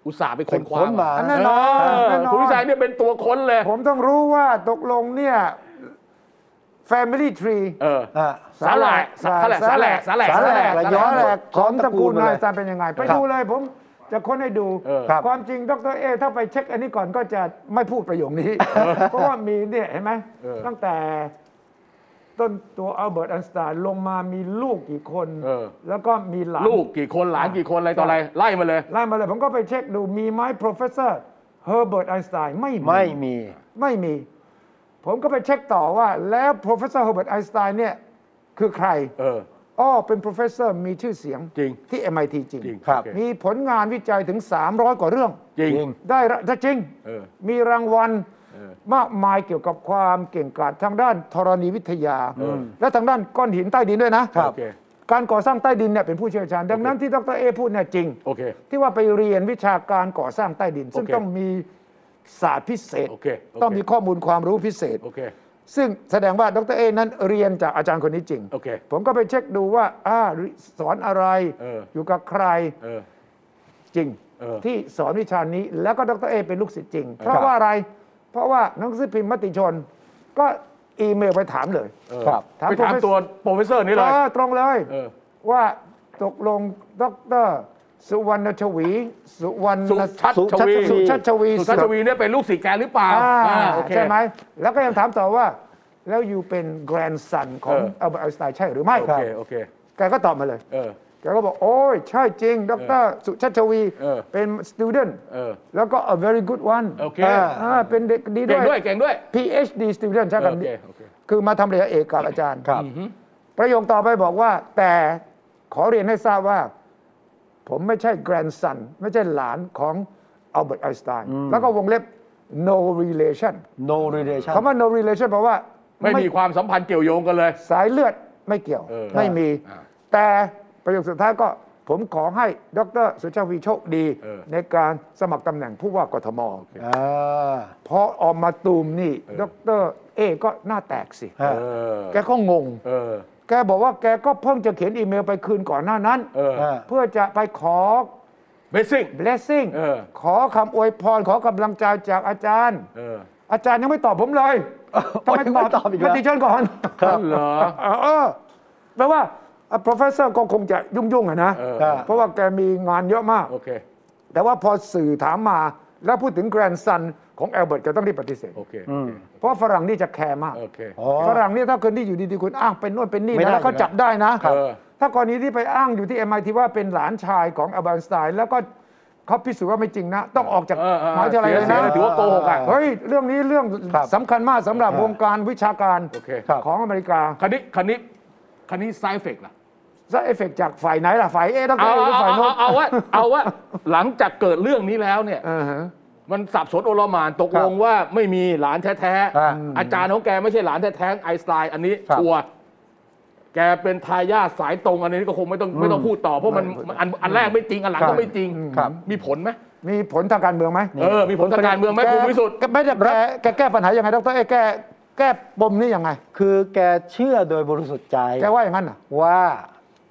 อุตส่าห์ไปเป็ค้นนคค้ว้านมาอันเอแน่นอนอแน่นอนคุณวิชัยเนี่ยเป็นตัวค้นเลย ผมต้องรู้ว่าตกลงเนี่ย family tree เอออะสาหร่ายสาหร่ายสาหร่ายสาหร่ายสาหร่ายสาหร่ายย้อนแหลกย้อนของตระกูลตระกูลนายเลยจารย์เป็นยังไง ไปครับดูเลยผมจะค้นให้ดูเออครับความจริงดรเอถ้าไปเช็คอันนี้ก่อนก็จะไม่พูดประโยคนี้ เพราะว่ามีเนี่ยเห็นไหมเออตั้งแต่ต้นตัวอัลเบิร์ตอันสไตน์ลงมามีลูกกี่คนเออแล้วก็มีหลาน ลูกกี่คนหลานกี่คนอะไรต่ออะไร ไล่มาเลย ไล่มาเลย ผมก็ไปเช็คดูมีไหม professor Herbert Einstein ไม่มี ไม่มี ไม่มี ผมก็ไปเช็คต่อว่าแล้ว professor Herbert Einstein เนี่ยคือใครเออ อ้อเป็น professor มีชื่อเสียงจริงที่ MIT จริง จริงครับโอเมีผลงานวิจัยถึง 300 กว่าเรื่อง จริงจริง ได้ระถ้าจริง เออ มีรางวัลเออ มากมายเกี่ยวกับความเก่งกาจทางด้านธรณีวิทยาเออและทางด้านก้อนหินใต้ดินด้วยนะ ครับ โอเค การก่อสร้างใต้ดินเนี่ยเป็นผู้เชี่ยวชาญ ดังนั้นที่ดรเอพูดเนี่ยจริง โอเค ที่ว่าไปเรียนวิชาการก่อสร้างใต้ดิน ซึ่งโอเค ต้องมี ศาสตร์พิเศษโอเคโอเคต้องมีข้อมูลความรู้พิเศษ โอเค ซึ่งแสดงว่าดรเอนั้นเรียนจากอาจารย์คนนี้จริง โอเค ผมก็ไปเช็คดูว่าอ่าสอนอะไรเอออ ยู่กับใครเออ จริง เออที่สอนวิชานี้แล้วก็ดรเอเป็นลูกศิษย์จริง เพราะว่าอะไร เพราะว่าหนังสือพิมพ์มติชน ก็อีเมลไปถามเลย เออครับไปถามตัว professor นี่เลยเออตรงเลยเออว่าตกลงดร สุวรรณชวี สุวรรณสุชัดสุชชัชวีวี สุชัชวีสุชัชวีเนี่ยเป็นลูกศิษย์แกหรือเปล่าอ่าอ่าโอเค ใช่ไหม แล้วก็ยังถามต่อว่า แล้ว you เป็น grandson ของเออ อัลเบิร์ตไอน์สไตน์ใช่หรือไม่โอเค โอเค แกก็ตอบมาเลย เออ แกก็บอก โอ้ย ใช่จริง ดร สุชัชวี เออ เป็น student เออ แล้วก็ a very good one โอเค อ่าอ่าเป็นเด็กดีเก่งด้ด้ววย ย เก่งด้วย PhD student ใช่โอคำนี้โอเค คือมาทำปริญญาเอกกับอาจารย์ ครับ ประโยคต่อไปบอกว่า แต่ขอเรียนให้ทราบว่า ผมไม่ใช่ grandson ไม่ใช่หลานของอัลเบิร์ตไอน์สไตน์แล้วก็วงเล็บ no relation no relation คำว่า no relation แปลว่าไม่มีความสัมพันธ์เกี่ยวโยงกันเลย สายเลือดไม่เกี่ยวเออไม่มีอ่าแต่ประโยคสุดท้ายก็ผมขอให้ดรสุชาวีโชคดีเออในการสมัครตำแหน่งผู้ว่ากทมอ่าพอออกมาตูมนี่ ดรเอก็หน้าแตกสิฮะเออแกก็งงเออ แกบอกว่าแกก็เพิ่งจะเขียนอีเมลไปคืนก่อนหน้านั้น เอออ่าเพื่อจะไปขอ เบสซิ่ง blessing เออ ขอคำอวยพรขอกำลังใจจากอาจารย์ เอออาจารย์ยังไม่ตอบผมเลยทำไมยังไม่ตอบอีกเหรอมติชนก่อนเหรอเออแปลว่าอะ professor ก็คงจะยุ่งๆอะนะ เอออ่าเพราะว่าแกมีงานเยอะมาก โอเค แต่ว่าพอสื่อถามมาแล้วพูดถึง grandson ของแอลเบิร์ตก็ต้องรีบปฏิเสธโอเค เพราะฝรั่งนี่จะแคร์มาก โอเคอ๋อฝรั่งนี่ถ้าคนที่อยู่ดีๆคุณอ้างเป็นนู่นเป็นนี่ไม่ได้นะแล้วเขาอยู่แล้วจับได้นะ ครับเออ ถ้ากรณีที่ไปอ้างอยู่ที่ MIT ว่าเป็นหลานชายของอัลเบิร์ตไอน์สไตน์แล้วก็เขาพิสูจน์ว่าไม่จริงนะ ต้องออกจากเออเออมหาวิทยาลัยเลยเสีนะยถือว่าโกหกอะ เฮ้ยเรื่องนี้เรื่องครับสำคัญมากสำหรับครับวงการวิชาการโอเค ครับ ของอเมริกาคันนี้คันนี้คันนี้ไซเฟกล่ะ ซะเอฟเฟกจากฝ่ายไหนล่ะฝ่ายเอต้องเอาหรือเอาฝ่ายโน้เอานเอาว่าเอาว่าหลังจากเกิดเรื่องนี้แล้วเนี่ย อ่าฮะ มันสับสนโอลหมานตกลงว่าไม่มีหลานแท้อ่าๆอาจารย์ของแกไม่ใช่หลานแท้ๆไอน์สไตน์อันนี้ครับชัวร์แกเป็นทายาทสายตรงอันนี้ก็คงไม่ต้องไม่ต้องพูดต่อเพราะมันไม่มันอันอันแรกไม่จริงอันหลังครัก็บไม่จริงครับมีผลไหมมีผลทางการเมืองไหมเออมีผลทางการเมืองไหมคุณวิสุทธิ์แกไม่ได้แกแกแก้ปัญหายังไงดรเอแก้แก้ปมนี่ยังไง คือแกเชื่อโดยบริสุทธิ์ใจแกว่าอย่างนั้นเหรอว่า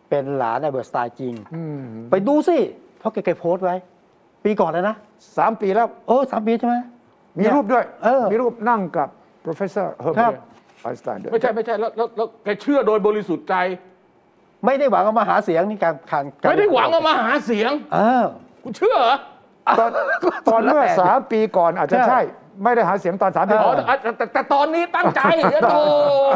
เป็นหลานในเบิร์ตสไตล์จริงอืมไปดูสิเพราะแกเคยโพสต์ไว้ ปีก่อนแล้วนะสามปีแล้วโอ้สามปีใช่ไหม มีรูปด้วย เออ มีรูปนั่งกับ professor ครั Herbert บ Einstein ด้วย ไม่ใช่ไม่ใช่แล้วแล้วแล้วแกเชื่อโดยบริสุทธิ์ใจ ไม่ได้หวังเอามาหาเสียงนี่การการการไม่ได้หวังเอามาหาเสียง เออ คุณเชื่อเหรอ ตอนตอนเมื่อสามปีก่อนอาจจะใช่ ใช่ ไม่ได้หาเสียงตอนสามปีอ๋ก่ออนแต่แต่แต่แต่ตอนนี้ตั้งใจเดี๋ยวโต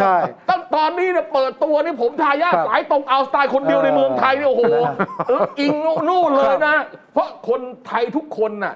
ใช่ตั้งตอนนี้เนี่ยเปิดตัวนี่ผมทายาทครับสายตรงเอาสไตล์คนเดียวเออในเมืองไทยเนี่ยโอ้โหเอออิงนู่นเลยนะ เพราะคนไทยทุกคนน่ะ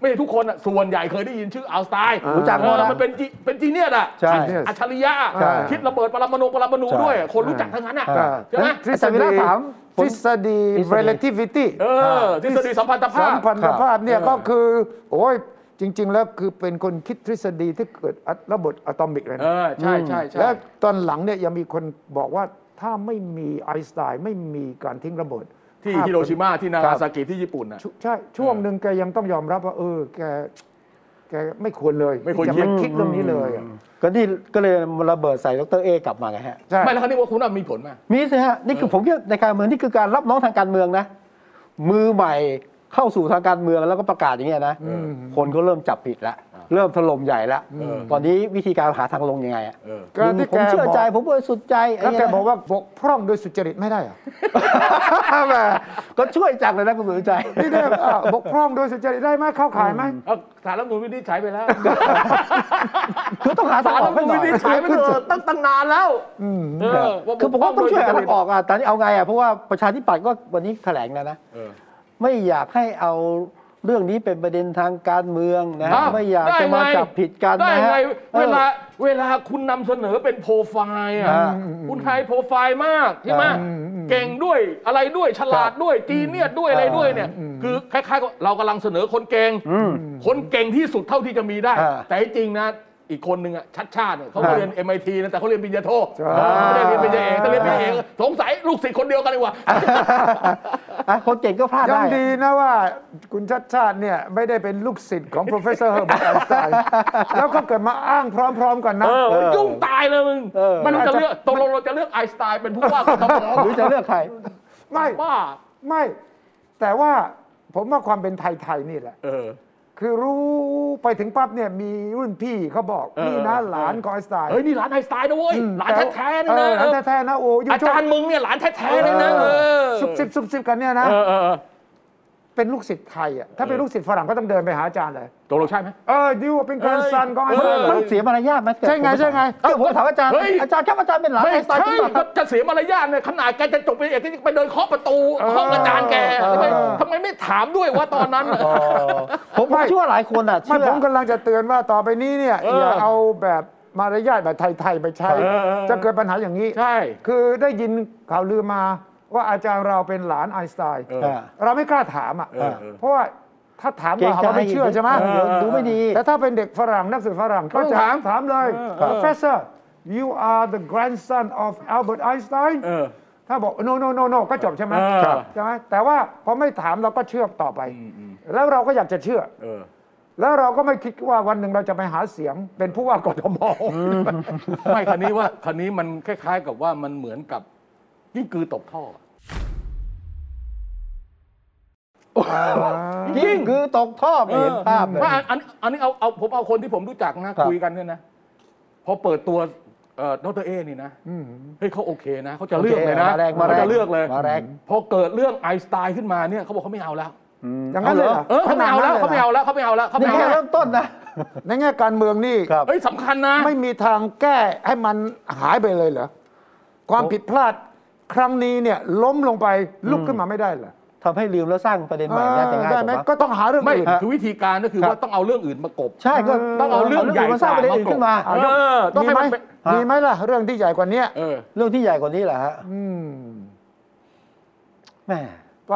ไม่ใช่ทุกคนน่ะส่วนใหญ่เคยได้ยินชื่อเอาสไตล์รู้จักหมดเออนะมันเป็นจีเป็นจีเนียสอะใช่อัจฉริยะใช่คิดระเบิดปรมาณูปรมาณูใช่ด้วย คนรู้จักทั้งนั้นอะใช่ใช่ไหมทฤษแต่เวฎีลาถามทฤษฎีทฤษฎี relativity เออทฤษฎีสัมพันธภาพสัมพันธภาพเนี่ยครับก็คือโอ้ย จริง ๆ แล้วคือเป็นคนคิดทฤษฎีที่เกิดระเบิด atomic เลยเอนะอใช่ใช่ใช่และตอนหลังเนี่ยยังมีคนบอกว่าถ้าไม่มีไอน์สไตน์ไม่มีการทิ้งระเบิดที่ภาพฮิโรชิมาที่นางาซากิที่ญี่ปุ่นน่ะชุใช่ช่วงหนึ่งแกยังต้องยอมรับว่า เออ แก แกไม่ควรเลยไม่ควรจะคิดไม่คิดเรื่องนี้เลยอะก็นี่ก็เลยระเบิดใส่ดรเอกลับมาไงฮะ ใช่ ไม่แล้วคราวนี้ว่าคุณว่ามีผลไหม มีสิฮะ นี่คือผมคิดว่าในการเมืองนี่คือการรับน้องทางการเมืองนะ มือใหม่ เข้าสู่ทางการเมืองแล้วก็ประกาศอย่างเงี้ยนะคนก็เริ่มจับผิดแล้วเริ่มถล่มใหญ่แล้วเออตอนนี้วิธีการหาทางลงยังไงอะเออการที่ผมแกเชื่อใจบอกผมบริสุทธิ์ใจแล้วแกบอกว่าบกพร่องโดยสุจริตไม่ได้เหรอแหมก็ช่วยจังเลยนะคุณสุรใจนี่เนี่ยอะบกพร่องโดยสุจริตได้ไหมเข้าข่ายไหมเอาสารรัฐธรรมนูญวินิจฉัยไปแล้วคือต้องหาทาสางรอรัอฐกธรรมให้นูญหน่อยวินิจฉัยไปเถอะตั้งตั้งนานแล้วเออว่าคือผมว่าต้องช่วยหาทางอออกอะแต่นี่เอาไงอะเพราะว่าประชาธิปัตย์ก็วันนี้แถลงแล้วนะเออ ไม่อยากให้เอาเรื่องนี้เป็นประเด็นทางการเมืองนะอ้าวไม่อยากได้จะมาไงจับผิดกันได้นะฮะไงออเวลาเวลาคุณนำเสนอเป็นโปรไฟล์อะอ่าคุณไฮโปรไฟล์มากใช่ไหมอืเก่งด้วยอะไรด้วยฉลาดด้วยจีเนียสด้วยอะไรด้วยเนี่ย คือคล้ายๆกับเรากำลังเสนอคนเก่งอืมคนเก่งที่สุดเท่าที่จะมีได้อ่าแต่จริงนะ อีกคนหนึ่งอะชัดชาติเนี่ยเขาอ่าเรียน MIT นะแต่เขาเรียนปริญญาโทใช่ไม่ได้เรียนปริญญาเอกแต่เรียนปริญญาเอกสงสัยลูกศิษย์คนเดียวกันเลยว่ะอะคนเก่งก็พลาดยัได้งดีนะว่าคุณชัดชาติเนี่ยไม่ได้เป็นลูกศิษย์ของ professor Herbert Einstein แล้วก็เกิดมาอ้างพร้อม ๆ กันนะเออมันยุ่งตายเลยมึงเออมันจะเลือกตกลงเราจะเลือกไอน์สไตน์เป็นผู้ว่ากทมหรือจะเลือกใคร ไม่บ้าไม่ แต่ว่าผมว่าความเป็นไทย ๆ นี่แหละเออ คือรู้ไปถึงปั๊บเนี่ยมีรุ่นพี่เขาบอกเออนี่นะเออ หลานของไอน์สไตน์เฮ้ยนี่หลานไอน์สไตน์นะเว้ยอืมหลานแท้ๆนะเออนะหลานแท้ๆนะโอ้ยุอาจารย์มึงเนี่ยหลานแท้ๆเลยนะเออซุบซิบซุบซิบกันเนี่ยนะ เออเออเออ เป็นลูกศิษย์ไทยอะถ้าเป็นลูกศิษย์ฝรั่งก็ต้องเดินไปหาอาจารย์เลย ตกลงใช่ไหม เออดิวว่าเป็นการซันของไอน์สไตน์เออมันเสียมารยาทไหมใช่ไงใช่ไงเออผมถามอาจารย์ เฮ้ย อาจารย์ครับอาจารย์เป็นหลานไม่ไอน์สไตน์จใช่ริงเหรอคก็รับจะเสียมารยาทเนี่ยขนาดแกจะจบปริญญาเอกที่ไปเดินเคาะประตูเออห้องอาจารย์แกเออ ทำไมทำไมไม่ถามด้วยว่าตอนนั้นอ๋อผมผมเชื่อว่าหลายคนอะไม่เชื่อ ผมกำลังจะเตือนว่าต่อไปนี้เนี่ยเอออย่าเอาแบบมารยาทแบบไทยๆไปใช้เออเออเออ จะเกิดปัญหาอย่างนี้ ใช่ คือได้ยินข่าวลือมาว่าอาจารย์เราเป็นหลานไอน์สไตน์เอออ่าเราไม่กล้าถามอะเออเออ เพราะว่า ถ้าถามเกรงเราใจเราไม่เชื่อใช่ไหมเดี๋ยวดูไม่ดี แต่ถ้าเป็นเด็กฝรั่งนักศึกษาฝรั่งก็จะถามถามเลยเออ professor you are the grandson of Albert Einstein เออถ้าบอก no no no no ก็จบใช่ไหมเออครับใช่ไหมแต่ว่าพอไม่ถามเราก็เชื่อต่อไปอืมอืมแล้วเราก็อยากจะเชื่อเออแล้วเราก็ไม่คิดว่าวันหนึ่งเราจะไปหาเสียงเป็นผู้ว่ากทมไม่คันนี้ว่าคันนี้มันคล้ายๆกับว่ามันเหมือนกับยิ่งกือตกท่อ จริงคือตกท่อไม่เห็นภาพเลยไม่อันอันอันนี้เอาเอาผมเอาคนที่ผมรู้จักนะครับคุยกันเนี่ยนะพอเปิดตัวเอ่อดรเอนี่นะเฮ้ยเขาโอเคนะเขาจะเลือกเลยนะมาแรงมาเขาแรงจะเลือกเลยมาแรงพอเกิดเรื่องไอน์สไตน์ขึ้นมาเนี่ยเขาบอกเขาไม่เอาแล้วอย่างนั้นเลยเหรอเออเขาไม่เอาแล้วเขาไม่เอาแล้วเขาไม่เอาแล้วเขานี่ไม่เอาแค่แล้วเริ่มต้นนะในแง่การเมืองนี่ครับเฮ้ยสำคัญนะ ไม่มีทางแก้ให้มันหายไปเลยเหรอความผิดพลาดครั้งนี้เนี่ยล้มลงไปลุกขึ้นมาไม่ได้เหรอ ทำให้ลืมแล้วสร้างประเด็นใหม่น่าจะง่ายได้กไหมว่าก็ต้องหาเรื่องไม่อื่นคือวิธีการก็คือครับว่าต้องเอาเรื่องอื่นมากลบ ใช่ก็ต้องเอาเรื่องใหญ่มาสร้างประเด็นอื่นขึ้นมาเออต้องมีให้ไหมมันเป็นมีไหมล่ะ เรื่องที่ใหญ่กว่านี้เออเรื่องที่ใหญ่กว่านี้แหละฮะอืมแหม่ไป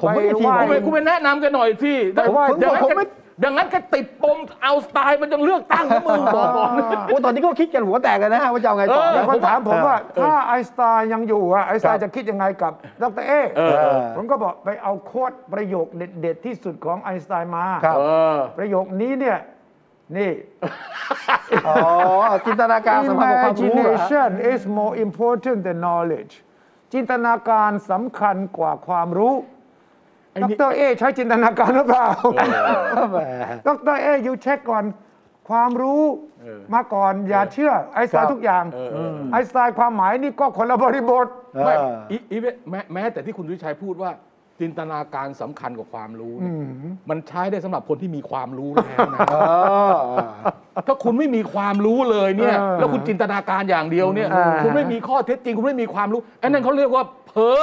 ผมไม่ได้ปทีมไหว้คุณไปคุณไปแนะนำกันหน่อยสิไม่ว่าผมเดี๋ยวผมไม่ ดังนั้นแกติดปมไอน์สไตน์มันยังเลือกตั้งนะมึงบอกก่อน โอ้ตอนนี้ก็คิดกันหัวแตกกันนะฮะว่าจะเอาไงต่อ เออ แต่คนถามผมว่าเออถ้าไอน์สไตน์ยังอยู่อะไอน์สไตครัน์บจะคิดยังไงกับดร.เอ้เออเออผมก็บอกไปเอา quote ประโยคเด็ด ๆ ที่สุดของไอน์สไตน์มา ครับ เออ ประโยคนี้เนี่ยนี่ อ๋อจินตนาการสำคัญกว่าความรู้เหรอฮะ imagination is more important than knowledge จินตนาการสำคัญกว่าความรู้ ไอ้นี่ดร.เอ้ใช้จินตนาการหรือเปล่าแหมดร.เอ้อยู่เช็คก่อนความรู้มาก่อนอย่าเชื่อไอน์สไตครับทุกอย่างเออเออไอน์สไตน์ความหมายนี่ก็คนละบริบทไม่เอออี even แม้แม้แต่ที่คุณวิชัยพูดว่า จินตนาการสำคัญกว่าความรู้เนี่ยมันใช้ได้สำหรับคนที่มีความรู้แล้วนะเออ ถ้าคุณไม่มีความรู้เลยเนี่ย เออแล้วคุณจินตนาการอย่างเดียวเนี่ย เออ คุณไม่มีข้อเท็จจริง คุณไม่มีความรู้ไอ้นั่นเขาเรียกว่าเพ้อ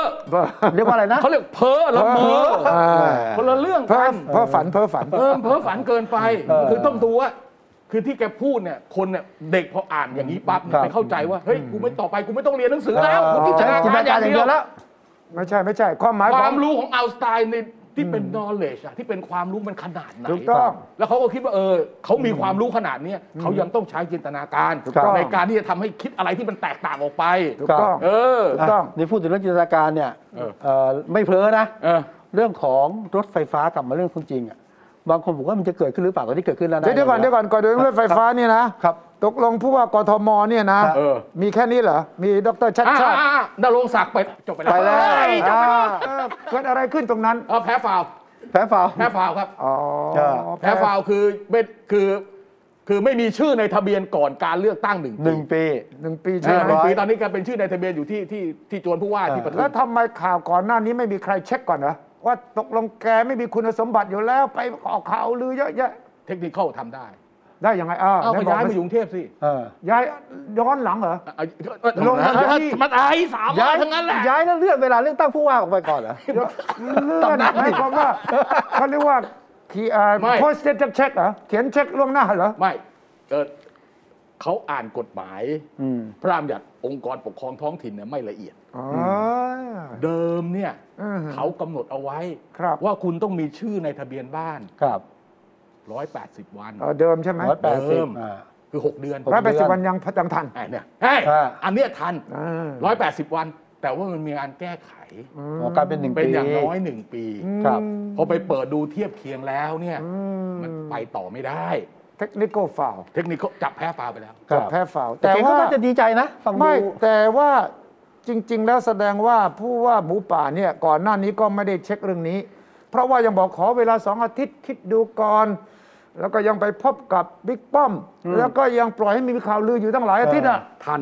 เรียกว่าอะไรนะเขาเรียกเพ้อละเมอเออคนละเรื่องเพ้กัอนเพ้อฝันเพ้อฝัน เออเพ้อฝันเกินไปเออคือต้องดูว่าคือที่แกพูดเนี่ยคนเนี่ยเด็กพออ่านอย่างนี้ปั๊บเนี่ยครับ ไปเข้าใจว่าเฮ้ยกูไม่ต่อไปกูไม่ต้องเรียนหนังสือแล้วกูจินตนาจินตการนาการอย่างเดียวแล้วไม่ใช่ไม่ใช่ความหมายคขอวาง มรู้ของอัลสไตน์ใน ที่เป็น knowledge อะที่เป็นความรู้มันขนาดไหน ถูกต้อง แล้วเขาก็คิดว่าเออเขามีความรู้ขนาดเนี้ยเขายังต้องใช้จินตนาการ ถูกต้อง ในการที่จะทำให้คิดอะไรที่มันแตกต่างออกไป ถูกต้องเออ ถูกต้องะนี่พูดถึงเรื่องจินตนาการเนี่ยเออ เอ่อไม่เพ้อนะ เออ เรื่องของรถไฟฟ้ากลับมาเรื่องคุณจริงอะบางคนบอกว่ามันจะเกิดขึ้นหรือเปล่าตอนนี้เกิดขึ้นแล้วนะ เดี๋ยวเดี๋ยวก่อนเดี๋ยวก่อนก่อนเรื่องรถไฟฟ้าเนี่ยนะครับ ตกลงผู้ว่ากทมเนี่ยนะ เออ มีแค่นี้เหรอ มีดรชัดอ่าชาติอ่าอ่านรงค์ศักดิ์ไปจบไปแล้วไปแล้วเฮ้ยจบไปแล้วอ่าเออเกิดอะไรขึ้นตรงนั้น เออแพ้ฟาวล์แพ้ฟาวล์ แพ้ฟาวล์ครับ อ๋อเออแพ้ฟาวล์คือไม่คือคือไม่มีชื่อในทะเบียนก่อนการเลือกตั้งหนึ่งหนึ่งปี หนึ่งปีเอใช่อไหหมนึ่งปีตอนนี้ก็เป็นชื่อในทะเบียนอยู่ที่ที่ที่จวนผู้ว่าที่ปทุแล้วมทำไมข่าวก่อนหน้านี้ไม่มีใครเช็คก่อนเหรอว่าตกลงแกไม่มีคุณสมบัติอยู่แล้วไปออกข่าวลือเยอะแยะ เทคนิคทำได้ ได้ยังไงอ้าวเอาไหนไปบอกย้ายไม่มาอยู่กรุงเทพสิเออย้ายย้อนหลังเหรออะลงมาที่ มันไอ้สามร้อยทั้งนั้นแหละ ย้ายแล้วเลื่อนเวลาเลือกตั้งผู้ว่าออกไปก่อนเหรอ เลื่อนหมายความว่าเขาเรียกว่าขี่อ่าไม่ โพสเตเช็คเหรอเขียนเช็คล่วงหน้าเหรอ ไม่เออเขาอ่านกฎหมาย อืมพระราชบัญญัติองค์กรปกครองท้องถิ่นเนี่ยไม่ละเอียด อ๋อ เดิมเนี่ยอืมเขากำหนดเอาไว้ ครับ ว่าคุณต้องมีชื่อในทะเบียนบ้าน ครับ 180 วันอ๋อเดิมใช่ไหมร้อยแปดสิบเดิมอ่าคือ 6 เดือนหกร้อยแปดเดืสิบอนวันยังยังทันไอ้เนี่ยเฮ้ยอ่า อันเนี้ยทัน อ่า180 วัน แต่ว่ามันมีการแก้ไขอ๋อกลายเป็นหนึ่งเป็นปี อย่างน้อยหนึ่งปี ครับ พอไปเปิดดูเทียบเคียงแล้วเนี่ยมันไปต่อไม่ได้ เทคนิคฟาวเทคนิคเขาจับแพ้ฟาวล์ไปแล้วครักับบแพ้ฟาวแต่แต่แกก็ว่าน่าจะดีใจนะ ฟังดูไม่แต่ว่าจริง ๆ แล้วแสดงว่าผู้ว่าหมูป่าเนี่ยก่อนหน้านี้ก็ไม่ได้เช็คเรื่องนี้ เพราะว่ายังบอกขอเวลาสองอาทิตย์คิดดูก่อน แล้วก็ยังไปพบกับบิ๊กป้อม แล้วก็ยังปล่อยให้มีข่าวลืออยู่ตั้งหลายอาทิตย์อะทัน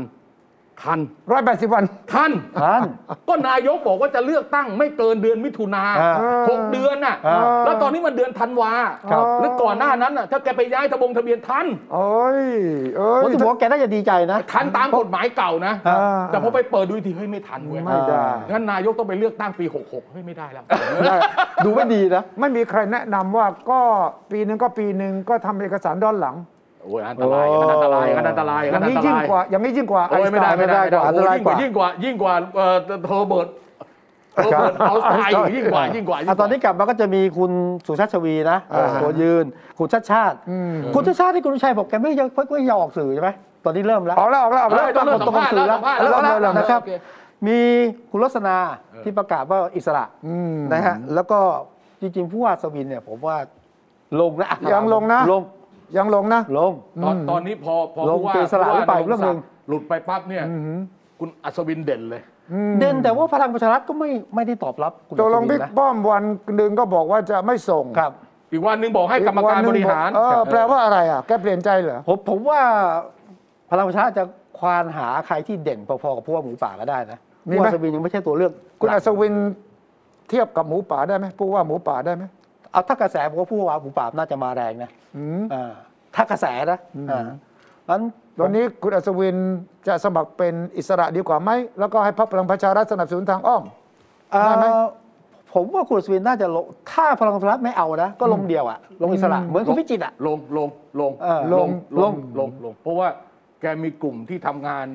ทันร้อยแปดสิบวันทันท่านก็นายกบอกว่าจะเลือกตั้งไม่เกินเดือนมิถุนาอ่าหกเดือนน่ะอ่าแล้วตอนนี้มันเดือนธันวาครับแล้วก่อนหน้านั้นน่ะถ้าแกไปย้ายทะบงทะเบียนทันโอ้ยเอ้ยผมจะบอกว่าแกน่าจะดีใจนะ ทันตามกฎหมายเก่านะอ่าแต่พอไปเปิดดูอีกทีเฮ้ยไม่ทันเว้ยไม่ได้งั้นนายกต้องไปเลือกตั้งปี66เฮ้ยไม่ได้แล้วดูไม่ดีนะไม่มีใครแนะนำว่าก็ปีหนึ่งก็ปีหนึ่งก็ทำเอกสารด้านหลัง โอ้ยอันตรายอย่างนั้นอันตรายอย่างนั้นอันตรายออย่างนั้นนี้อันตยิ่งรายกว่าอย่างนี้ยิ่งกว่าโอ้ยไม่ได้อ้น์สตน์ไม่ได้ไม่ได้อันตรายโอ้ยยิ่งกว่ากว่ายิ่งกว่ายิ่งกว่าเอ่อเทอร์เบิร์ตเทอร์เบิร์ตเอาสไตล์อยู่ยิ่งกว่ายิ่งกว่ายิ่งกอะว่าตอนนี้กลับมาก็จะมีคุณสุชาติชวีนะอ่าตัวยืนคุณชาติชาติคุณชาติชาติที่คุณชัยบอกแกไม่ยอมไม่ยอมออกสื่อใช่ไหมตอนนี้เริ่มแล้วออกแล้วออกแล้วออกเอแล้วอต้องเริ่มสัมภาษณ์แล้วสัมภาษณ์แล้แล้ววแล้วเริ่มนะครับโอเคมีคุณลักษณาที่ประกาศว่าอิสระนะฮะแล้วก็จริงๆผู้ว่าสวินเนี่ยผมว่าลงนะยังลงนะลง ยังลงนะ ลง ตอนตอนนี้พอพอลงผู้ว่าเป็นอิสระหรือเปล่าอีกเรื่องหนึ่งหลุดไปปั๊บเนี่ยคุณอัศวินเด่นเลยเด่นแต่ว่าพลังประชารัฐก็ไม่ไม่ได้ตอบรับคุณตกลงอัศวินบิ๊กนะป้อมวันหนึ่งก็บอกว่าจะไม่ส่งครับ อีกวันหนึ่งบอกให้กรรมการบริหาร เออแปลว่าอะไรอะ แกเปลี่ยนใจเหรอ ผมผมว่าพลังประชารัฐจะควานหาใครที่เด่นพอๆกับผู้ว่าหมูป่าก็ได้นะมีผู้ไหมว่าสวินยังไม่ใช่ตัวเลือกคุณหลัอักศวินเทียบกับหมูป่าได้ไหมผู้ว่าหมูป่าได้ไหมเอาถ้ากระแสผมว่าผู้ว่าหมูป่าน่าจะมาแรงนะอืม อ่า ถ้ากระแสนะอ่างั้นตอนนี้คุณอัศวินจะสมัครเป็นอิสระดีกว่าไหม แล้วก็ให้พรรคพลังประชารัฐสนับสนุนทางอ้อมได้ไหม เอ่อผมว่าคุณอัศวินน่าจะลงถ้าพลังประชารัฐไม่เอานะ ก็ลงเดียวอะลงอิสระ เหมือนคุณพิจิตรอะ ลงลงลงเออลงลลงงลงลง เพราะว่าแกมีกลุ่มที่ทำงาน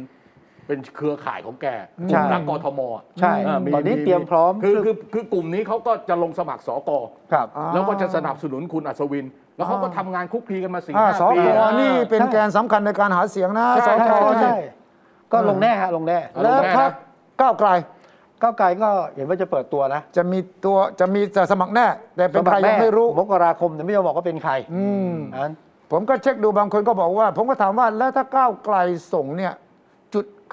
เป็นเครือข่ายของแกใช่นักกทมอะใช่เมีตอนนี้เตรียมพร้อมคือคือคือกลุ่มนี้เขาก็จะลงสมัครสกครับอ่าแล้วก็จะสนับสนุนคุณอัศวิน แล้วเขาก็ทำงานคุกคีกันมาสี่อ่าห้าสปีกอะนี่เป็นใช่แกนสำคัญในการหาเสียงนะใช่สใช่กใช่ใช่ก็ลงแน่ฮะลงแน่เอาแล้วลงแน่นะพรรคก้าวไกล ก้าวไกลก็เห็นว่าจะเปิดตัวนะจะมีตัวจะมีจะสมัครแน่ แต่เป็นใครยังไม่รู้มกราคมแต่ไม่ยอมบอกว่าเป็นใครอืม นั้นผมก็เช็คดูบางคนก็บอกว่า ผมก็ถามว่าแล้วถ้าก้าวไกลส่งเนี่ยจุด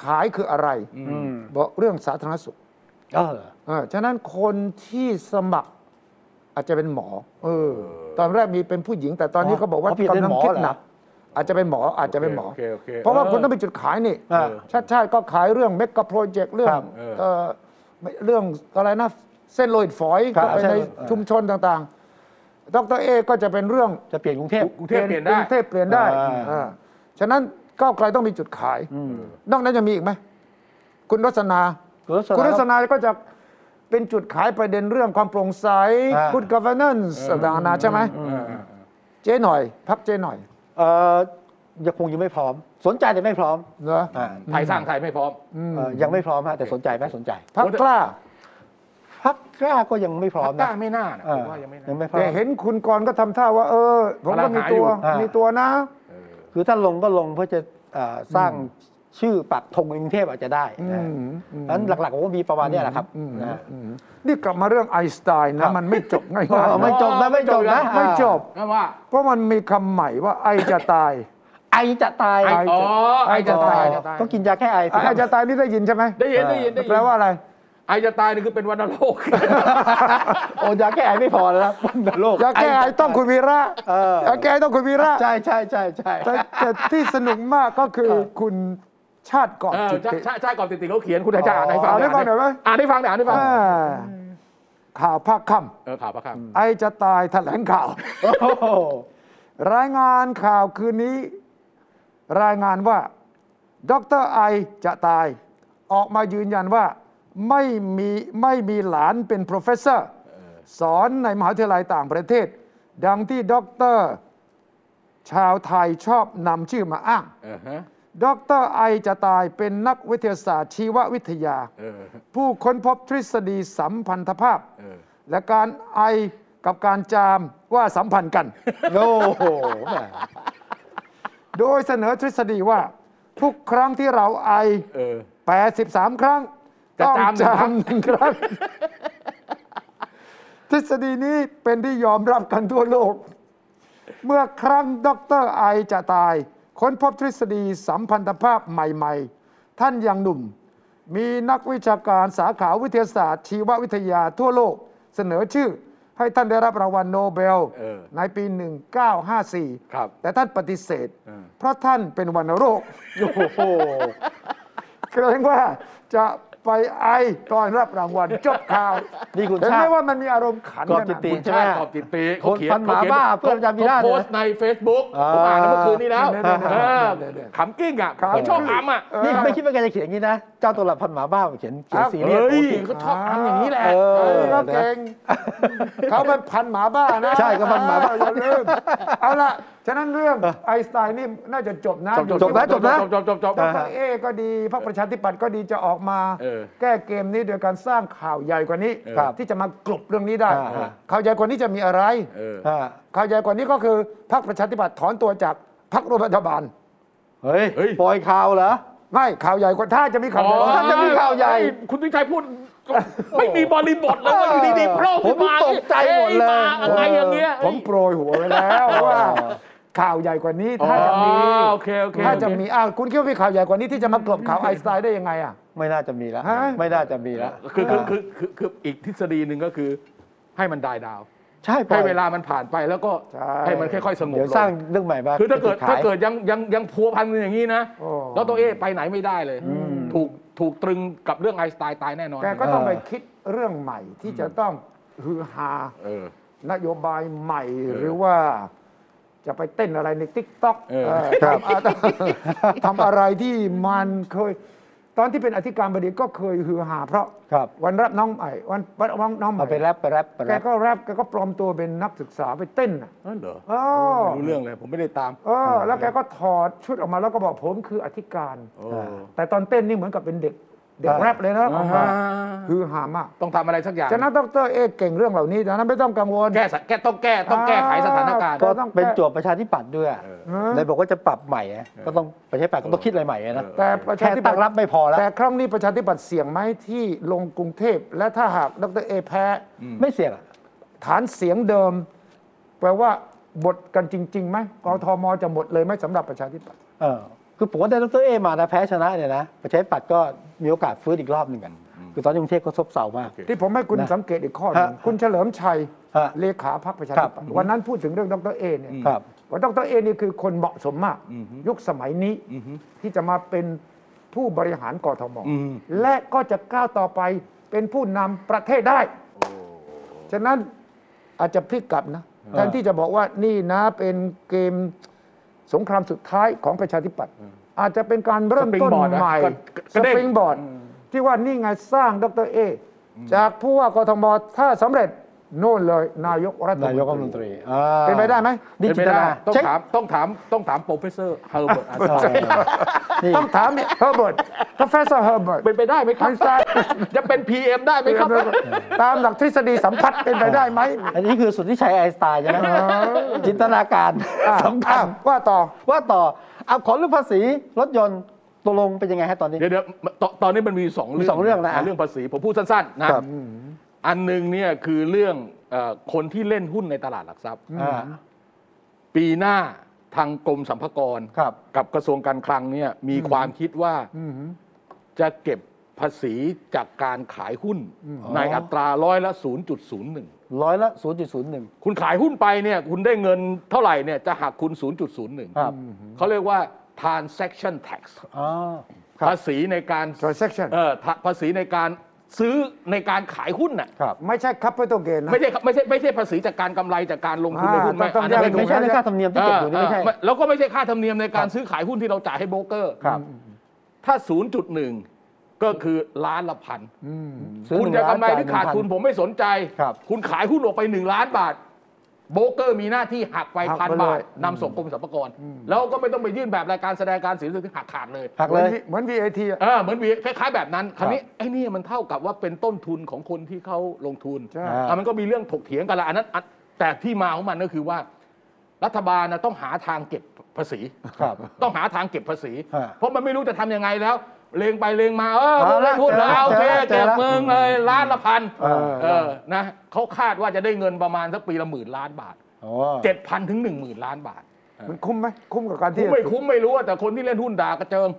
ขายคืออะไรอืมบอกเรื่องสาธารณสุขเออเออฉะนั้นคนที่สมัครอาจจะเป็นหมอ เออ ตอนแรกมีเป็นผู้หญิง แต่ตอนนี้เขาบอกว่าเขาเปลี่ยนเป็นกำลังหมอคิดเหรอหนักอาจจะเป็นหมออาจจะเป็นหมอโอเคโอเคเพราะว่าออคุณต้องมีจุดขายนี่อ่าชาติชาติก็ขายเรื่องเมกะโปรเจกต์เรื่องครับเออเอ่อไม่เรื่องอะไรนะ เส้นโลหิตฝอยครับเข้าไปใช่ในเออชุมชนต่างๆ ดรเอก็จะเป็นเรื่องจะเปลี่ยนกรุงเทพกรุงเทพเปลี่ยนได้กรุงเทพเปลี่ยนได้อ่าอ่าฉะนั้น ก้าวไกลต้องมีจุดขายอืมนอกนั้นจะมีอีกไหมคุณรัศนาคุณรัศนา คุณรัศนาก็จะเป็นจุดขายประเด็นเรื่องความโปร่งใสอ่า good governance ต่างๆนานาใช่ไหมเออเออเจ๊หน่อย พักเจ๊หน่อยเอ่อยังคงยังไม่พร้อม สนใจแต่ไม่พร้อมเหรออ่าไทยสร้างไทยไม่พร้อมเอ่อยังไม่พร้อมฮะแต่สนใจไหมสนใจพักกล้าพักกล้าก็ยังไม่พร้อมกล้านะไม่น่านะเอผมอว่ายังไม่น่ายังไม่พร้อแต่มเห็นคุณกรณ์ก็ทำท่าว่า เออผมก็มีตัวกำลังหาอยู่อ่ามีมีตัวนะเออ คือถ้าลงก็ลงเพื่อจะเอ่อสร้างชื่อปักธงกรุงเทพอาจจะได้อืนะมอืมนั้นหลักๆผมว่ามีประมาณเนี้ยแหละครับอืมนะอืมนี่กลับมาเรื่องไอน์สไตน์ครันะบมันไม่จบง่ายเออไม่ๆจบนะไม่จบนะไม่จบนั่นว่าเพราะมันมีคำใหม่ว่าไอจะตาย ไอจะตายไออ๋อไอจะตายอ๋อก็กินยาแค่ไอสิไอจะตายนี่ได้ยินใช่ไหมได้ยินได้ยินได้ยินแปลว่าอะไร ไอจะตายนี่คือเป็นวัณโรคโอ้ยาแก้ไอไม่พอแล้วนะวันโลกยาแก้ไอต้องคุณวีระเออยาแก้ไอต้องคุณวีระใช่ใช่ใช่ใช่แต่แต่ที่สนุกมากก็คือคุณชาติก่อนเออจิตใช่ติใช่ใช่ก่อนติดติเขาเขียนคุณอาจารย์อ่านให้ฟังอ่านให้ฟังหน่อยไหมอ่านให้ฟังหน่อยอ่านให้ฟังอ่าข่าวภาคค่เออข่าวประคำำไอจะตายแถลงข่าวโอ้โหรายงานข่าวคืนนี้ รายงานว่า ดรไอจะตาย ออกมายืนยันว่า ไม่มีไม่มีหลานเป็น professor สอนในมหาวิทยาลัยต่างประเทศ ดังที่ด็อกเตอร์ชาวไทยชอบนำชื่อมาอ้างเออฮะดรไอจะตายเป็นนักวิทยาศาสตร์ชีววิทยาเออผู้ค้นพบทฤษฎีสัมพันธภาพเออและการไอกับการจามว่าสัมพันธ์กันโอ้โหแหมโดยเสนอทฤษฎีว่า ทุกครั้งที่เราไอเออ83 ครั้ง จะต้องจามหนึ่งครั้งจามหนึ่งครั้ง ทฤษฎีนี้เป็นที่ยอมรับกันทั่วโลก เมื่อครั้งดรไอจะตาย ค้นพบทฤษฎีสัมพันธภาพใหม่ ๆ ท่านยังหนุ่ม มีนักวิชาการสาขาวิทยาศาสตร์ ชีววิทยาทั่วโลก เสนอชื่อให้ท่านได้รับรางวัลโนเบล เออในปี 1954 ครับ แต่ท่านปฏิเสธเออเพราะท่านเป็นวัณโรค โอ้โห เกรงว่าจะ ไปไอตอนรับรางวัลจบข่าวนี่คุณเห็นชาไหมติว่ามันมีอารมณ์ขันกรอบขนาดจิตตินั้นคุณชาติขอบจิตตีเขาเขียนคนพันหมาบ้าเพื่อนอาจารย์วีระเขาโพสต์ใน Facebook อ่า ผมอ่านเมื่อคืนนี้แล้วเดี๋ยวๆๆเออเดี๋ยวๆขำกิ้งอะครับเขาชอบอ้ำอะนี่ไม่คิดว่าแกจะเขียนอย่างนี้นะ เจ้าตัวหลับพันหมาบ้าเขียนเขียนอ้าวซีเรียส เฮ้ยโอ้โหเขาชอบอ้ำอย่างนี้แหละเออเฮ้ยเขาเก่งเขาเป็นพันหมาบ้านะใช่ก็พันหมาบ้า อย่าลืมเอาละ ฉะนั้นเรื่องไอน์สไตน์นี่น่าจะจบนะจบจบนะจบนะจบจบจบดรเอก็ดีพรรคประชาธิปัตย์ก็ดีจะออกมาเออแก้เกมนี้โดยการสร้างข่าวใหญ่กว่านี้ครับที่จะมากลบเรื่องนี้ได้อ่าข่าวใหญ่กว่านี้จะมีอะไรเอออ่าข่าวใหญ่กว่านี้ก็คือพรรคประชาธิปัตย์ถอนตัวจากพรรคร่วมรัฐบาลเฮ้ยเฮ้ยปล่อยข่าวเหรอไม่ข่าวใหญ่กว่าถ้าจะมีข่าวใหญ่อ๋อถ้าจะมีข่าวใหญ่เฮ้ยคุณตุ้ยชัยพูดไม่มีบริบทเลยว่าอยู่ดีๆโผล่ขึ้นมาผมตกใจหมดเลยอ้มาอะไรอย่างเงี้ยผมโปรยหัวไว้แล้วว่า ข่าวใหญ่กว่านี้อ๋อถ้าจะมีโอเคโอเคถ้าจะมีอ้าวคุณคิดว่ามีข่าวใหญ่กว่านี้ที่จะมากลบข่าวไอน์สไตน์ได้ยังไงอะ ไม่น่าจะมีแล้วฮะ ไม่น่าจะมีแล้วคือคือคือคือคืออีกทฤษฎีหนึ่งก็คือให้มัน die down ใช่ปล่อยให้อย เวลามันผ่านไปแล้วก็ใช่ ให้มันค่อยๆสงบเดี๋ยวลสร้างงเรื่องใหม่มาคือถ้าเกิดขย ถ้าเกิดยังยังยังพัวพันอย่างนี้นะ โอ้ แล้วตัวเอ้ไปไหนไม่ได้เลย ถูกถูกตรึงกับเรื่องไอน์สไตน์ตายแน่นอนแกก็ต้องไปคิดเรื่องใหม่ที่จะต้องฮือฮา เออ นโยบายใหม่เออหรือว่า จะไปเต้นอะไรใน TikTok เออทำอะทำอะไรที่มันเคย ตอนที่เป็นอธิการบดีก็เคยฮือฮาเพราะครับวันรับน้องใหม่วันวันรับน้องใหม่เอาไปแรปไปแรปไปแกแรปก็แรปแกก็ปลอมตัวเป็นนักศึกษาไปเต้นน่ะนั่นเหรออ๋อไม่รู้เรื่องเลยผมไม่ได้ตามเออแล้วแกก็ถอดชุดออกมาแล้วก็บอกผมคืออธิการโอ้แต่ตอนเต้นนี่เหมือนกับเป็นเด็ก เด็กอ่าแรปเลยนะออกมาอ่าฮือฮามากต้องทำอะไรสักอย่างฉะนั้นดรเอกเก่งเรื่องเหล่านี้ฉะนั้นไม่ต้องกังวล แก้สะแก้ต้องแก้ต้องแก้ไขสถานการณ์ ก็ต้องแก้เป็นจวบประชาธิปัตย์ด้วยเออเออเลยบอกว่าจะปรับใหม่อะก็ต้องประชาธิปัตย์ก็ต้องคิดอะไรใหม่อะนะแต่ประชาแค่ธิปัตั้ตงย์รับไม่พอแล้วแต่ครั้งนี้ประชาธิปัตย์เสี่ยงไหมที่ลงกรุงเทพและถ้าหากดรเอแพ้ไม่เสี่ยงอะฐานเสียงเดิม แปลว่าบทกันจริงๆไหมกทมจะหมดเลยไหมสำหรับประชาธิปัตย์เออคือผมว่าได้ดรเอมานะแพ้ชนะเนี่ยนะประชาธิปัตย์ก็ มีโอกาสฟื้นอีกรอบหนึ่งกัน คือตอนนี้กรุงเทพก็ซบเซามาก ที่ผมให้คุณนะสังเกตอีกข้อหนึงฮะคุณเฉลิมชัยฮะเลขาพรรคประชาธิปัตย์ครับวันนั้นพูดถึงเรื่องดรเอเนี่ยครับว่าดรเอนี่คือคนเหมาะสมมาก ยุคสมัยนี้ที่จะมาเป็นผู้บริหารกทมอืมและก็จะก้าวต่อไปเป็นผู้นำประเทศได้ ฉะนั้นอาจจะพลิกกลับนะแทนที่จะบอกว่านี่นะเป็นเกมสงครามสุดท้ายของประชาธิปัตย์ อาจจะเป็นการเริ่มต้น Springboard นะใหม่ก็กระเด้ง springboard ที่ว่านี่ไงสร้างดร.เอ้จากผู้ว่ากทมถ้าสำเร็จโน่นเลยนายกรัฐมนตรีนายกรัฐมนตรีอ่าเป็นไปได้ไหมนี่เป็นไปนตได้จินตนาต้องเช็คถามต้องถามต้องถาม professor เฮอร์เบิร์ตเออนี่ต้องถามเฮอร์เบิร์ต professor Herbert เป็นไปได้ไหมครับไม่ทราบจะเป็น PM ได้ไหมครับ ตามหลักทฤษฎีสัมพัทธ์เป็นไปได้ไหมอันนี้คือสุดที่ชัยไอน์สไตน์ใช่ไหมจินตนาการอะสำคัญอะว่าต่อว่าต่อ เอาขอเรื่องภาษีรถยนต์ตกลงเป็นยังไงฮะตอนนี้ เดี๋ยวเดี๋ยวตอนตอนนี้มันมีสองมีเรื่องสองเรื่องนะเรื่องภาษีผมพูดสั้นๆนะครับ อันหนึ่งเนี่ยคือเรื่องเอ่อคนที่เล่นหุ้นในตลาดหลักทรัพย์ อ่า ปีหน้าทางกรมสรรพากรครับ กับกระทรวงการคลังเนี่ยมีความคิดว่าจะเก็บภาษีจากการขายหุ้น ในอัตราร้อยละ 0.01 ร้อยละ 0.01 คุณขายหุ้นไปเนี่ยคุณได้เงินเท่าไหร่เนี่ยจะหักคุณ0.01ครับเขาเรียกว่า transaction tax อ๋อครับ ภาษีในการ transaction เออภาภาษีในการซื้อในการขายหุ้นน่ะครับ ไม่ใช่ capital gain นะ ไม่ใช่ไม่ใช่ไม่ใช่ภาษีจากการกำไรจากการลงทุนในหุ้นอ่าต้องอันนั้นแยกไม่ไม่ใช่ในค่าธรรมเนียมที่เก็บอยู่นี่ไม่ใช่เออแล้วก็ไม่ใช่ค่าธรรมเนียมในการซื้อขายหุ้นที่เราจ่ายให้โบรกเกอร์ ครับ ถ้า 0.1 ก็คือล้านละพันซื้อคุณหนึ่จะงล้านกำไรหรือขาดจ่ยทุนผมไม่สนใจครับคุณขายหุ้นออกไป1ล้านบาท โบรกเกอร์มีหน้าที่หักไปหักพันไปเลยบาทนำส่งกรมสรรพากรแล้วก็ไม่ต้องไปยื่นแบบรายการแสดงการเสียที่หักขาดเลยหักเหมืเลอนย V- เหมือน VAT อะเออเหมือนวีคล้ายๆแบบนั้นคราวนี้ไอ้นี่มันเท่ากับว่าเป็นต้นทุนของคนที่เขาลงทุนใช่อะมันก็มีเรื่องถกเถียงกันละอันนั้นอันแต่ที่มาของมันก็คือว่ารัฐบาลนะต้องหาทางเก็บภาษีครับต้องหาทางเก็บภาษีฮะเพราะมันไม่รู้จะทำยังไงแล้ว เลงไปเลงมาเออเอาละเล่นหุ้นเจอละเอาโอเคเจอละเก็บเมืองเลยล้านละพันเออเออนะเขาคาดว่าจะได้เงินประมาณสักปีละหมื่นล้านบาทอ๋อเจ็ดพันถึงหนึ่งหมื่นล้านบาท มันคุ้มไหมคุ้มกับการที่คุ้มไม่คุ้มไม่รู้อะแต่คนที่เล่นหุ้นด่ากระเจิง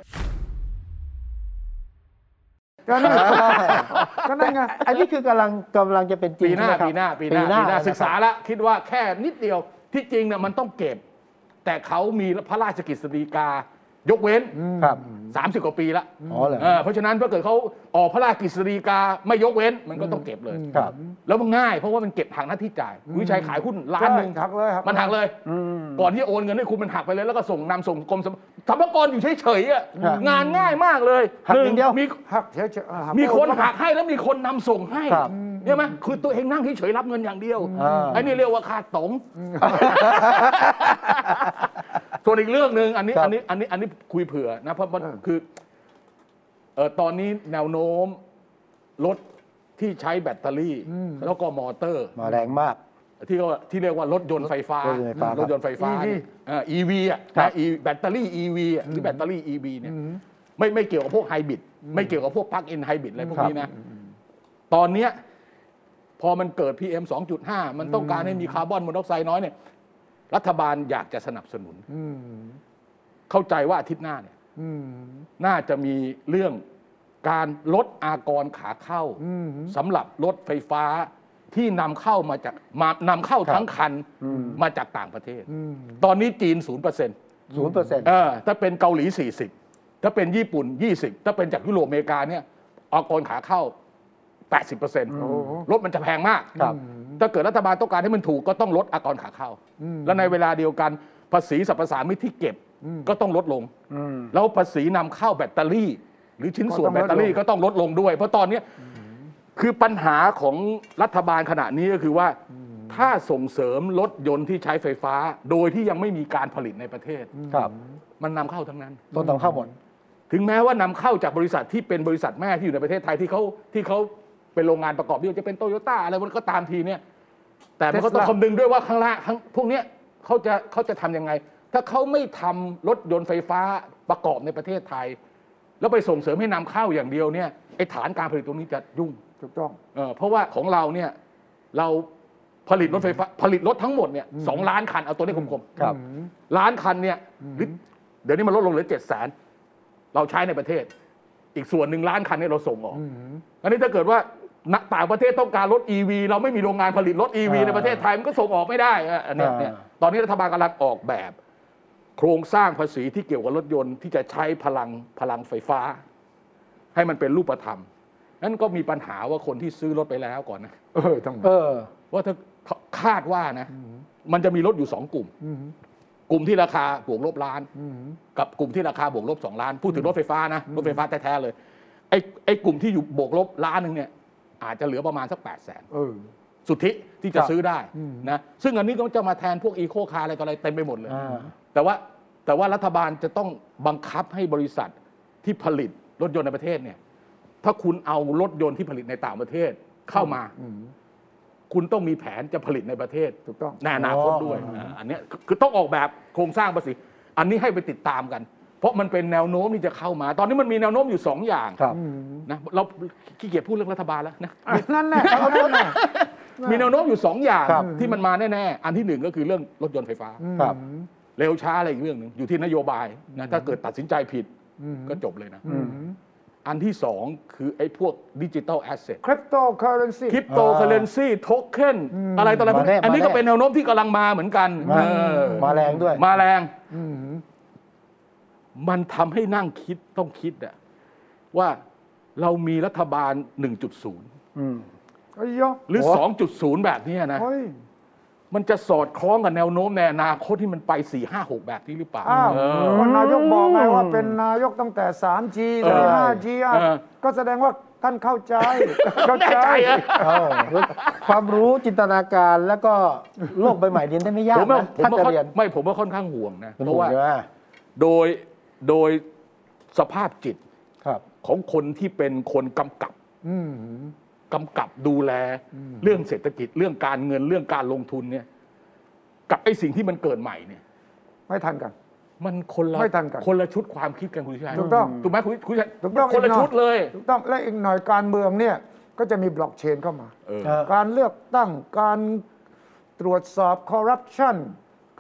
ก็นั่นไงก็นั่นไงอันนี้คือกำลังกำลังจะเป็นจริงปีหน้าใช่ไมครับปีหน้าปีหน้าปีหน้าะครับศึกษาแล้วคิดว่าแค่นิดเดียวที่จริงเนี่ยมันต้องเก็บ แต่เขามีพระราชกฤษฎีกา ยกเว้น ครับ30 กว่าปีละอ๋อเหรอ เออเพราะฉะนั้นถ้าเกิดเขาออกพระราชกฤษฎีกาไม่ยกเว้นมันก็ต้องเก็บเลย ครับแล้วมันง่ายเพราะว่ามันเก็บหักหน้าที่จ่ายคุณวิชัยขายหุ้นล้านหนึ่งใช่หักเลยหักมันหักเลยก่อนที่จะโอนเงินให้คุณมันหักไปเลยแล้วก็ส่งนำส่งกรมสรรสรรพากรอยู่เฉยๆอะครับงานง่ายมากเลยหักอย่างเดียว มีหักเฉยๆอ่าหักมีคนหักให้แล้วมีคนนำส่งให้ครับใช่ไหมคือตัวเองนั่งเฉยๆรับเงินอย่างเดียวอ่า ไอ้นี่เรียกว่าค่าตง ส่วนอีกเรื่องหนึ่งอันนี้ครับอันนี้อันนี้อันนี้คุยเผื่อนะเพราะมันคือเออตอนนี้แนวโน้มรถที่ใช้แบตเตอรี่ แล้วก็มอเตอร์ มาแรงมาก ที่เขาที่เรียกว่ารถยนต์ไฟฟ้ารถยนต์ไฟฟ้าครับ รถยนต์ไฟฟ้าเนี่ยเอ่อ EV อะนะครับ E แบตเตอรี่ EV อะหรือแบตเตอรี่ EV เนี่ยไม่ไม่เกี่ยวกับพวกไฮบริดไม่เกี่ยวกับพวก plug-in hybrid อะไรพวกนี้นะ ตอนเนี้ยพอมันเกิด PM 2.5 มันต้องการให้มีคาร์บอนมอนอกไซด์น้อยเนี่ย รัฐบาลอยากจะสนับสนุนอืมเข้าใจว่าอาทิตย์หน้าเนี่ยอืมน่าจะมีเรื่องการลดอากรขาเข้าอืมสำหรับรถไฟฟ้าที่นำเข้ามาจากมานำเข้าทั้งคันมาจากต่างประเทศอืมตอนนี้จีน0%ศูนย์เปอร์เซ็นต์เออถ้าเป็นเกาหลี 40 ถ้าเป็นญี่ปุ่น 20 ถ้าเป็นจากยุโรปอเมริกาเนี่ยอากรขาเข้า 80%รถมันจะแพงมากครับถ้าเกิดรัฐบาลต้องการให้มันถูกก็ต้องลดอากรขาเข้า และในเวลาเดียวกันภาษีสรรพสามิตที่เก็บก็ต้องลดลง แล้วภาษีนำเข้าแบตเตอรี่ หรือชิ้นส่วนก็แบต้องลดตเตอรี่ลงก็ต้องลดลงด้วย เพราะตอนเนี้ยคือปัญหาของรัฐบาลขณะนี้ก็คือว่าถ้าส่งเสริมรถยนต์ที่ใช้ไฟฟ้า โดยที่ยังไม่มีการผลิตในประเทศครับ มันนำเข้าทั้งนั้นต้นตำเข้าหมดถึงแม้ว่านำเข้าจากบริษัทที่เป็นบริษัทแม่ที่อยู่ในประเทศไทยที่เขาที่เขา เป็นโรงงานประกอบที่ว่าจะเป็นโตโยต้าอะไรมันก็ตามทีเนี่ย แต่มันก็ต้อง Tesla คำนึงด้วยว่าข้างล่างข้างพวกเนี้ยเขาจะเขาจะทำยังไง ถ้าเขาไม่ทำรถยนต์ไฟฟ้าประกอบในประเทศไทย แล้วไปส่งเสริมให้นำเข้าอย่างเดียวเนี่ยไอ้ฐานการผลิตตรงนี้จะยุ่ง ถูกต้อง เออเพราะว่าของเราเนี่ยเราผลิตรถไฟฟ้าผลิตรถทั้งหมดเนี่ยสองล้านคันเอาตัวเลขกลมๆครับล้านคันเนี่ยหรือเดี๋ยวนี้มันลดลงเหลือเจ็ดแสนเราใช้ในประเทศ อีกส่วนหนึ่งล้านคันเนี่ยเราส่งออกอันนี้ถ้าเกิดว่า ณต่างประเทศต้องการรถ E ีวีเราไม่มีโรงงานผลิตรถ E ีวีอ่าในประเทศไทยมันก็ส่งออกไม่ได้อะอันเนี้ยอ่า เนี่ยตอนนี้รัฐบาลกำลังออกแบบ โครงสร้างภาษีที่เกี่ยวกับรถยนต์ที่จะใช้พลังพลังไฟฟ้า ให้มันเป็นรูปธรรมนั้นก็มีปัญหาว่าคนที่ซื้อรถไปแล้วก่อนนะ เออต้องเออ ว่าถ้าคาดว่านะ มันจะมีรถอยู่สองกลุ่มกลุ่มที่ราคาบวกลบล้านกับกลุ่มที่ราคาบวกลบสองล้าน พูดถึงรถไฟฟ้านะ รถไฟฟ้าแท้ๆเลย ไอ้ไอ้กลุ่มที่อยู่บวกลบล้านหนึ่งเนี่ย อาจจะเหลือประมาณสักแปดแสนเออสุทธิที่จะครับซื้อได้นะซึ่งอันนี้ก็จะมาแทนพวกอีโคคาร์อะไรต่ออะไรเต็มไปหมดเลยอ่าแต่ว่าแต่ว่ารัฐบาลจะต้องบังคับให้บริษัทที่ผลิตรถยนต์ในประเทศเนี่ย ถ้าคุณเอารถยนต์ที่ผลิตในต่างประเทศเข้ามาคุณต้องมีแผนจะผลิตในประเทศถูกต้องในอนาคตด้วยอ๋ออ่าอันเนี้ยคือคือต้องออกแบบโครงสร้างภาษี อันนี้ให้ไปติดตามกัน เพราะมันเป็นแนวโน้มที่จะเข้ามา ตอนนี้มันมีแนวโน้มอยู่สองอย่างครับ นะเราขี้เกียจพูดเรื่องรัฐบาลแล้วนะ นั่นแหละเอานั่นแหละ มีแนวโน้มอยู่สองอย่างครับ ที่มันมาแน่ๆ อันที่หนึ่งก็คือเรื่องรถยนต์ไฟฟ้า ครับ เร็วช้าอะไรอีกเรื่องหนึ่งอยู่ที่นโยบายนะถ้าเกิดตัดสินใจผิดก็จบเลยนะอันที่สองคือไอ้พวกดิจิ t a ลแอสเซทคริปโตเคอเรนซี cryptocurrency token อะไรต่ออะไรพวกนี้มาแน่อันนี้ก็มาแน่ เป็นแนวโน้มที่กำลังมาเหมือนกันมาเออมาแรงด้วย มาแรง มันทำให้นั่งคิดต้องคิดอะว่าเรามีรัฐบาล 1.0 อืมเอ้ยยะหรือโอ้2.0 แบบเนี้ยนะ เฮ้ย มันจะสอดคล้องกับแนวโน้มในอนาคตที่มันไป 4 5 6 แบบนี้หรือเปล่า อ้าวเออ ก็นายกบอกไงว่าเป็นนายกตั้งแต่ 3G เออ 5G อะเออ ก็แสดงว่าท่านเข้าใจ เข้าแน่ใจใจอะเออความรู้จินตนาการแล้วก็โลกใบใหม่เรียนได้ไม่ยากผมว่านะผมถ้าว่าจะค่อนเรียนไม่ผมว่าค่อนข้างห่วงนะเป็นเพห่ราะวงว่า ใช่ไหม โดย โดยสภาพจิตครับของคนที่เป็นคนกำกับอืมกำกับดูแลเรื่องเศรษฐกิจเรื่องการเงินเรื่องการลงทุนเนี่ย กับไอ้สิ่งที่มันเกิดใหม่เนี่ย ไม่ทันกัน มันคนละไม่ทันกันคนละชุดความคิดกันคุณชัยถูกต้องถูกไหมคุณคุณชัยถูกต้องคนละอีกหน่อยชุดเลยถูกต้องและอีกหน่อยการเมืองเนี่ย ก็จะมีบล็อกเชนเข้ามาเออเออการเลือกตั้งการตรวจสอบคอร์รัปชัน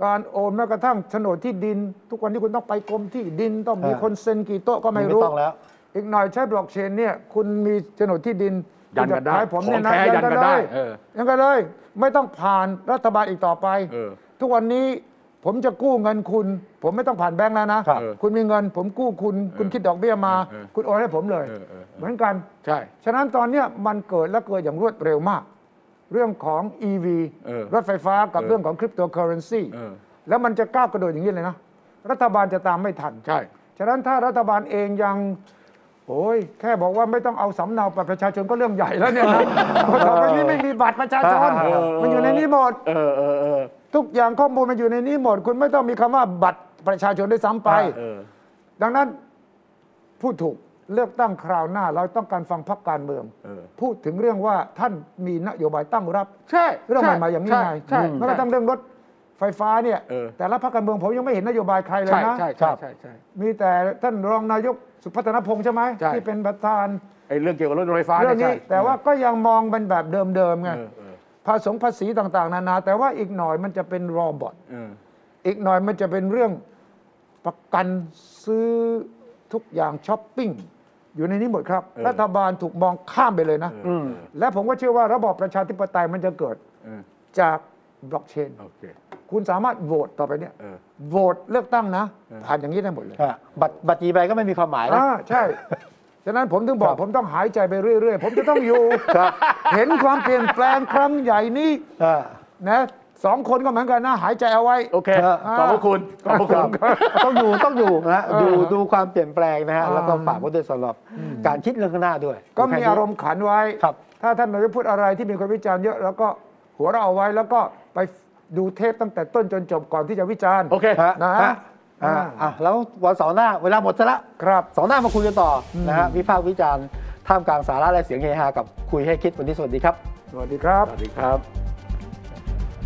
การโอนแม้กระทั่งโฉนดที่ดิน ทุกวันนี้คุณต้องไปกรมที่ดินต้องมีอ่าคนเซ็นกี่โต๊ะก็ไม่ไม่รู้ต้องแล้ว อีกหน่อยใช้บล็อกเชนเนี่ยคุณมีโฉนดที่ดินยันกันได้คุณจะขายผมเนี่ยนะของแท้ยันกันได้เออยันกันเลย ไม่ต้องผ่านรัฐบาลอีกต่อไปเออทุกวันนี้ผมจะกู้เงินคุณ ผมไม่ต้องผ่านแบงค์แล้วนะครับคุณมีเงิน ผมกู้คุณ คุณคิดดอกเบี้ยมาเออคุณโอนให้ผมเลยเออเออเออเหมือนกัน ใช่ ฉะนั้นตอนเนี้ยมันเกิดและเกิดอย่างรวดเร็วมาก เรื่องของ EV เออรถไฟฟ้ากับเออเรื่องของคริปโตเคอเรนซีเออ แล้วมันจะก้าวกระโดดอย่างนี้เลยนะ รัฐบาลจะตามไม่ทัน ใช่ ฉะนั้นถ้ารัฐบาลเองยังโอ้ยแค่บอกว่าไม่ต้องเอาสำเนาบัตรประชาชนก็เรื่องใหญ่แล้วเนี่ยนะ ต่อไปนี้ไม่มีบัตรประชาชน เออ มันอยู่ในนี้หมด เออเออเออทุกอย่างข้อมูลมันอยู่ในนี้หมด คุณไม่ต้องมีคำว่าบัตรประชาชนด้วยซ้ำไป เออ ดังนั้นพูดถูก เลือกตั้งคราวหน้า เราต้องการฟังพรรคการเมือง เออ พูดถึงเรื่องว่าท่านมีนโยบายตั้งรับ ใช่เรื่องใหม่ๆอย่างนี้ใช่ไงใช่ไม่กระทั่งเรื่องรถไฟฟ้าเนี่ยเออ แต่ละพรรคการเมืองผมยังไม่เห็นนโยบายใครเลยใช่นะใช่ใช่ใช่ใช่ มีแต่ท่านรองนายกสุพัฒนพงษ์ใช่ไหมใช่ ที่เป็นประธานไอ้เรื่องเกี่ยวกับรถไฟฟ้าเรื่องนี่นี้ใช่แต่ว่าก็ยังมองเป็นแบบเดิมๆไงเออเออภาษงภาษีต่างๆ นานา แต่ว่าอีกหน่อยมันจะเป็นรอบอท เออ อีกหน่อยมันจะเป็นเรื่องประกันซื้อทุกอย่างช้อปปิ้ง อยู่ในนี้หมดครับเออรัฐบาลถูกมองข้ามไปเลยนะเออและผมก็เชื่อว่าระบอบประชาธิปไตยมันจะเกิดเออจากบล็อกเชนโอเคคุณสามารถโหวตต่อไปเนี่ยเออโหวตเลือกตั้งนะ ผ่านอย่างนี้ได้หมดเลยอะบัตรบัตรจีใบก็ไม่มีความหมายนะอ่าใช่ฉะนั้นผมถึงบอกผมต้องหายใจไปเรื่อย ๆ ผมจะต้องอยู่ครับเห็นความเปลี่ยนแปลงครั้งใหญ่นี้อ่านะ สองคนก็เหมือนกันนะหายใจเอาไว้ โอเคครับขอบพระคุณ ขอบพระคุณ ต้องอยู่ต้องอยู่นะฮะเออดูดูความเปลี่ยนแปลงนะฮะอ่าแล้วก็ฝากไว้ด้วยสำหรับการคิดเรื่องข้างหน้าด้วย ก็มีอารมณ์ขันไว้ครับถ้าท่านนายกพูดอะไรที่มีคนวิจารณ์เยอะแล้วก็หัวเราะเอาไว้แล้วก็ไปดูเทปตั้งแต่ต้นจนจบก่อนที่จะวิจารณ์ โอเคฮะนะฮะอ่าอ่าอะแล้ววันเสาร์หน้าเวลาหมดซะละครับเสาร์หน้ามาคุยกันต่ออนะฮะวิพากษ์วิจารณ์ท่ามกลางสาระและเสียงเฮฮากับคุยให้คิดวันนี้สวัสดีครับ สวัสดีครับ สวัสดีครับ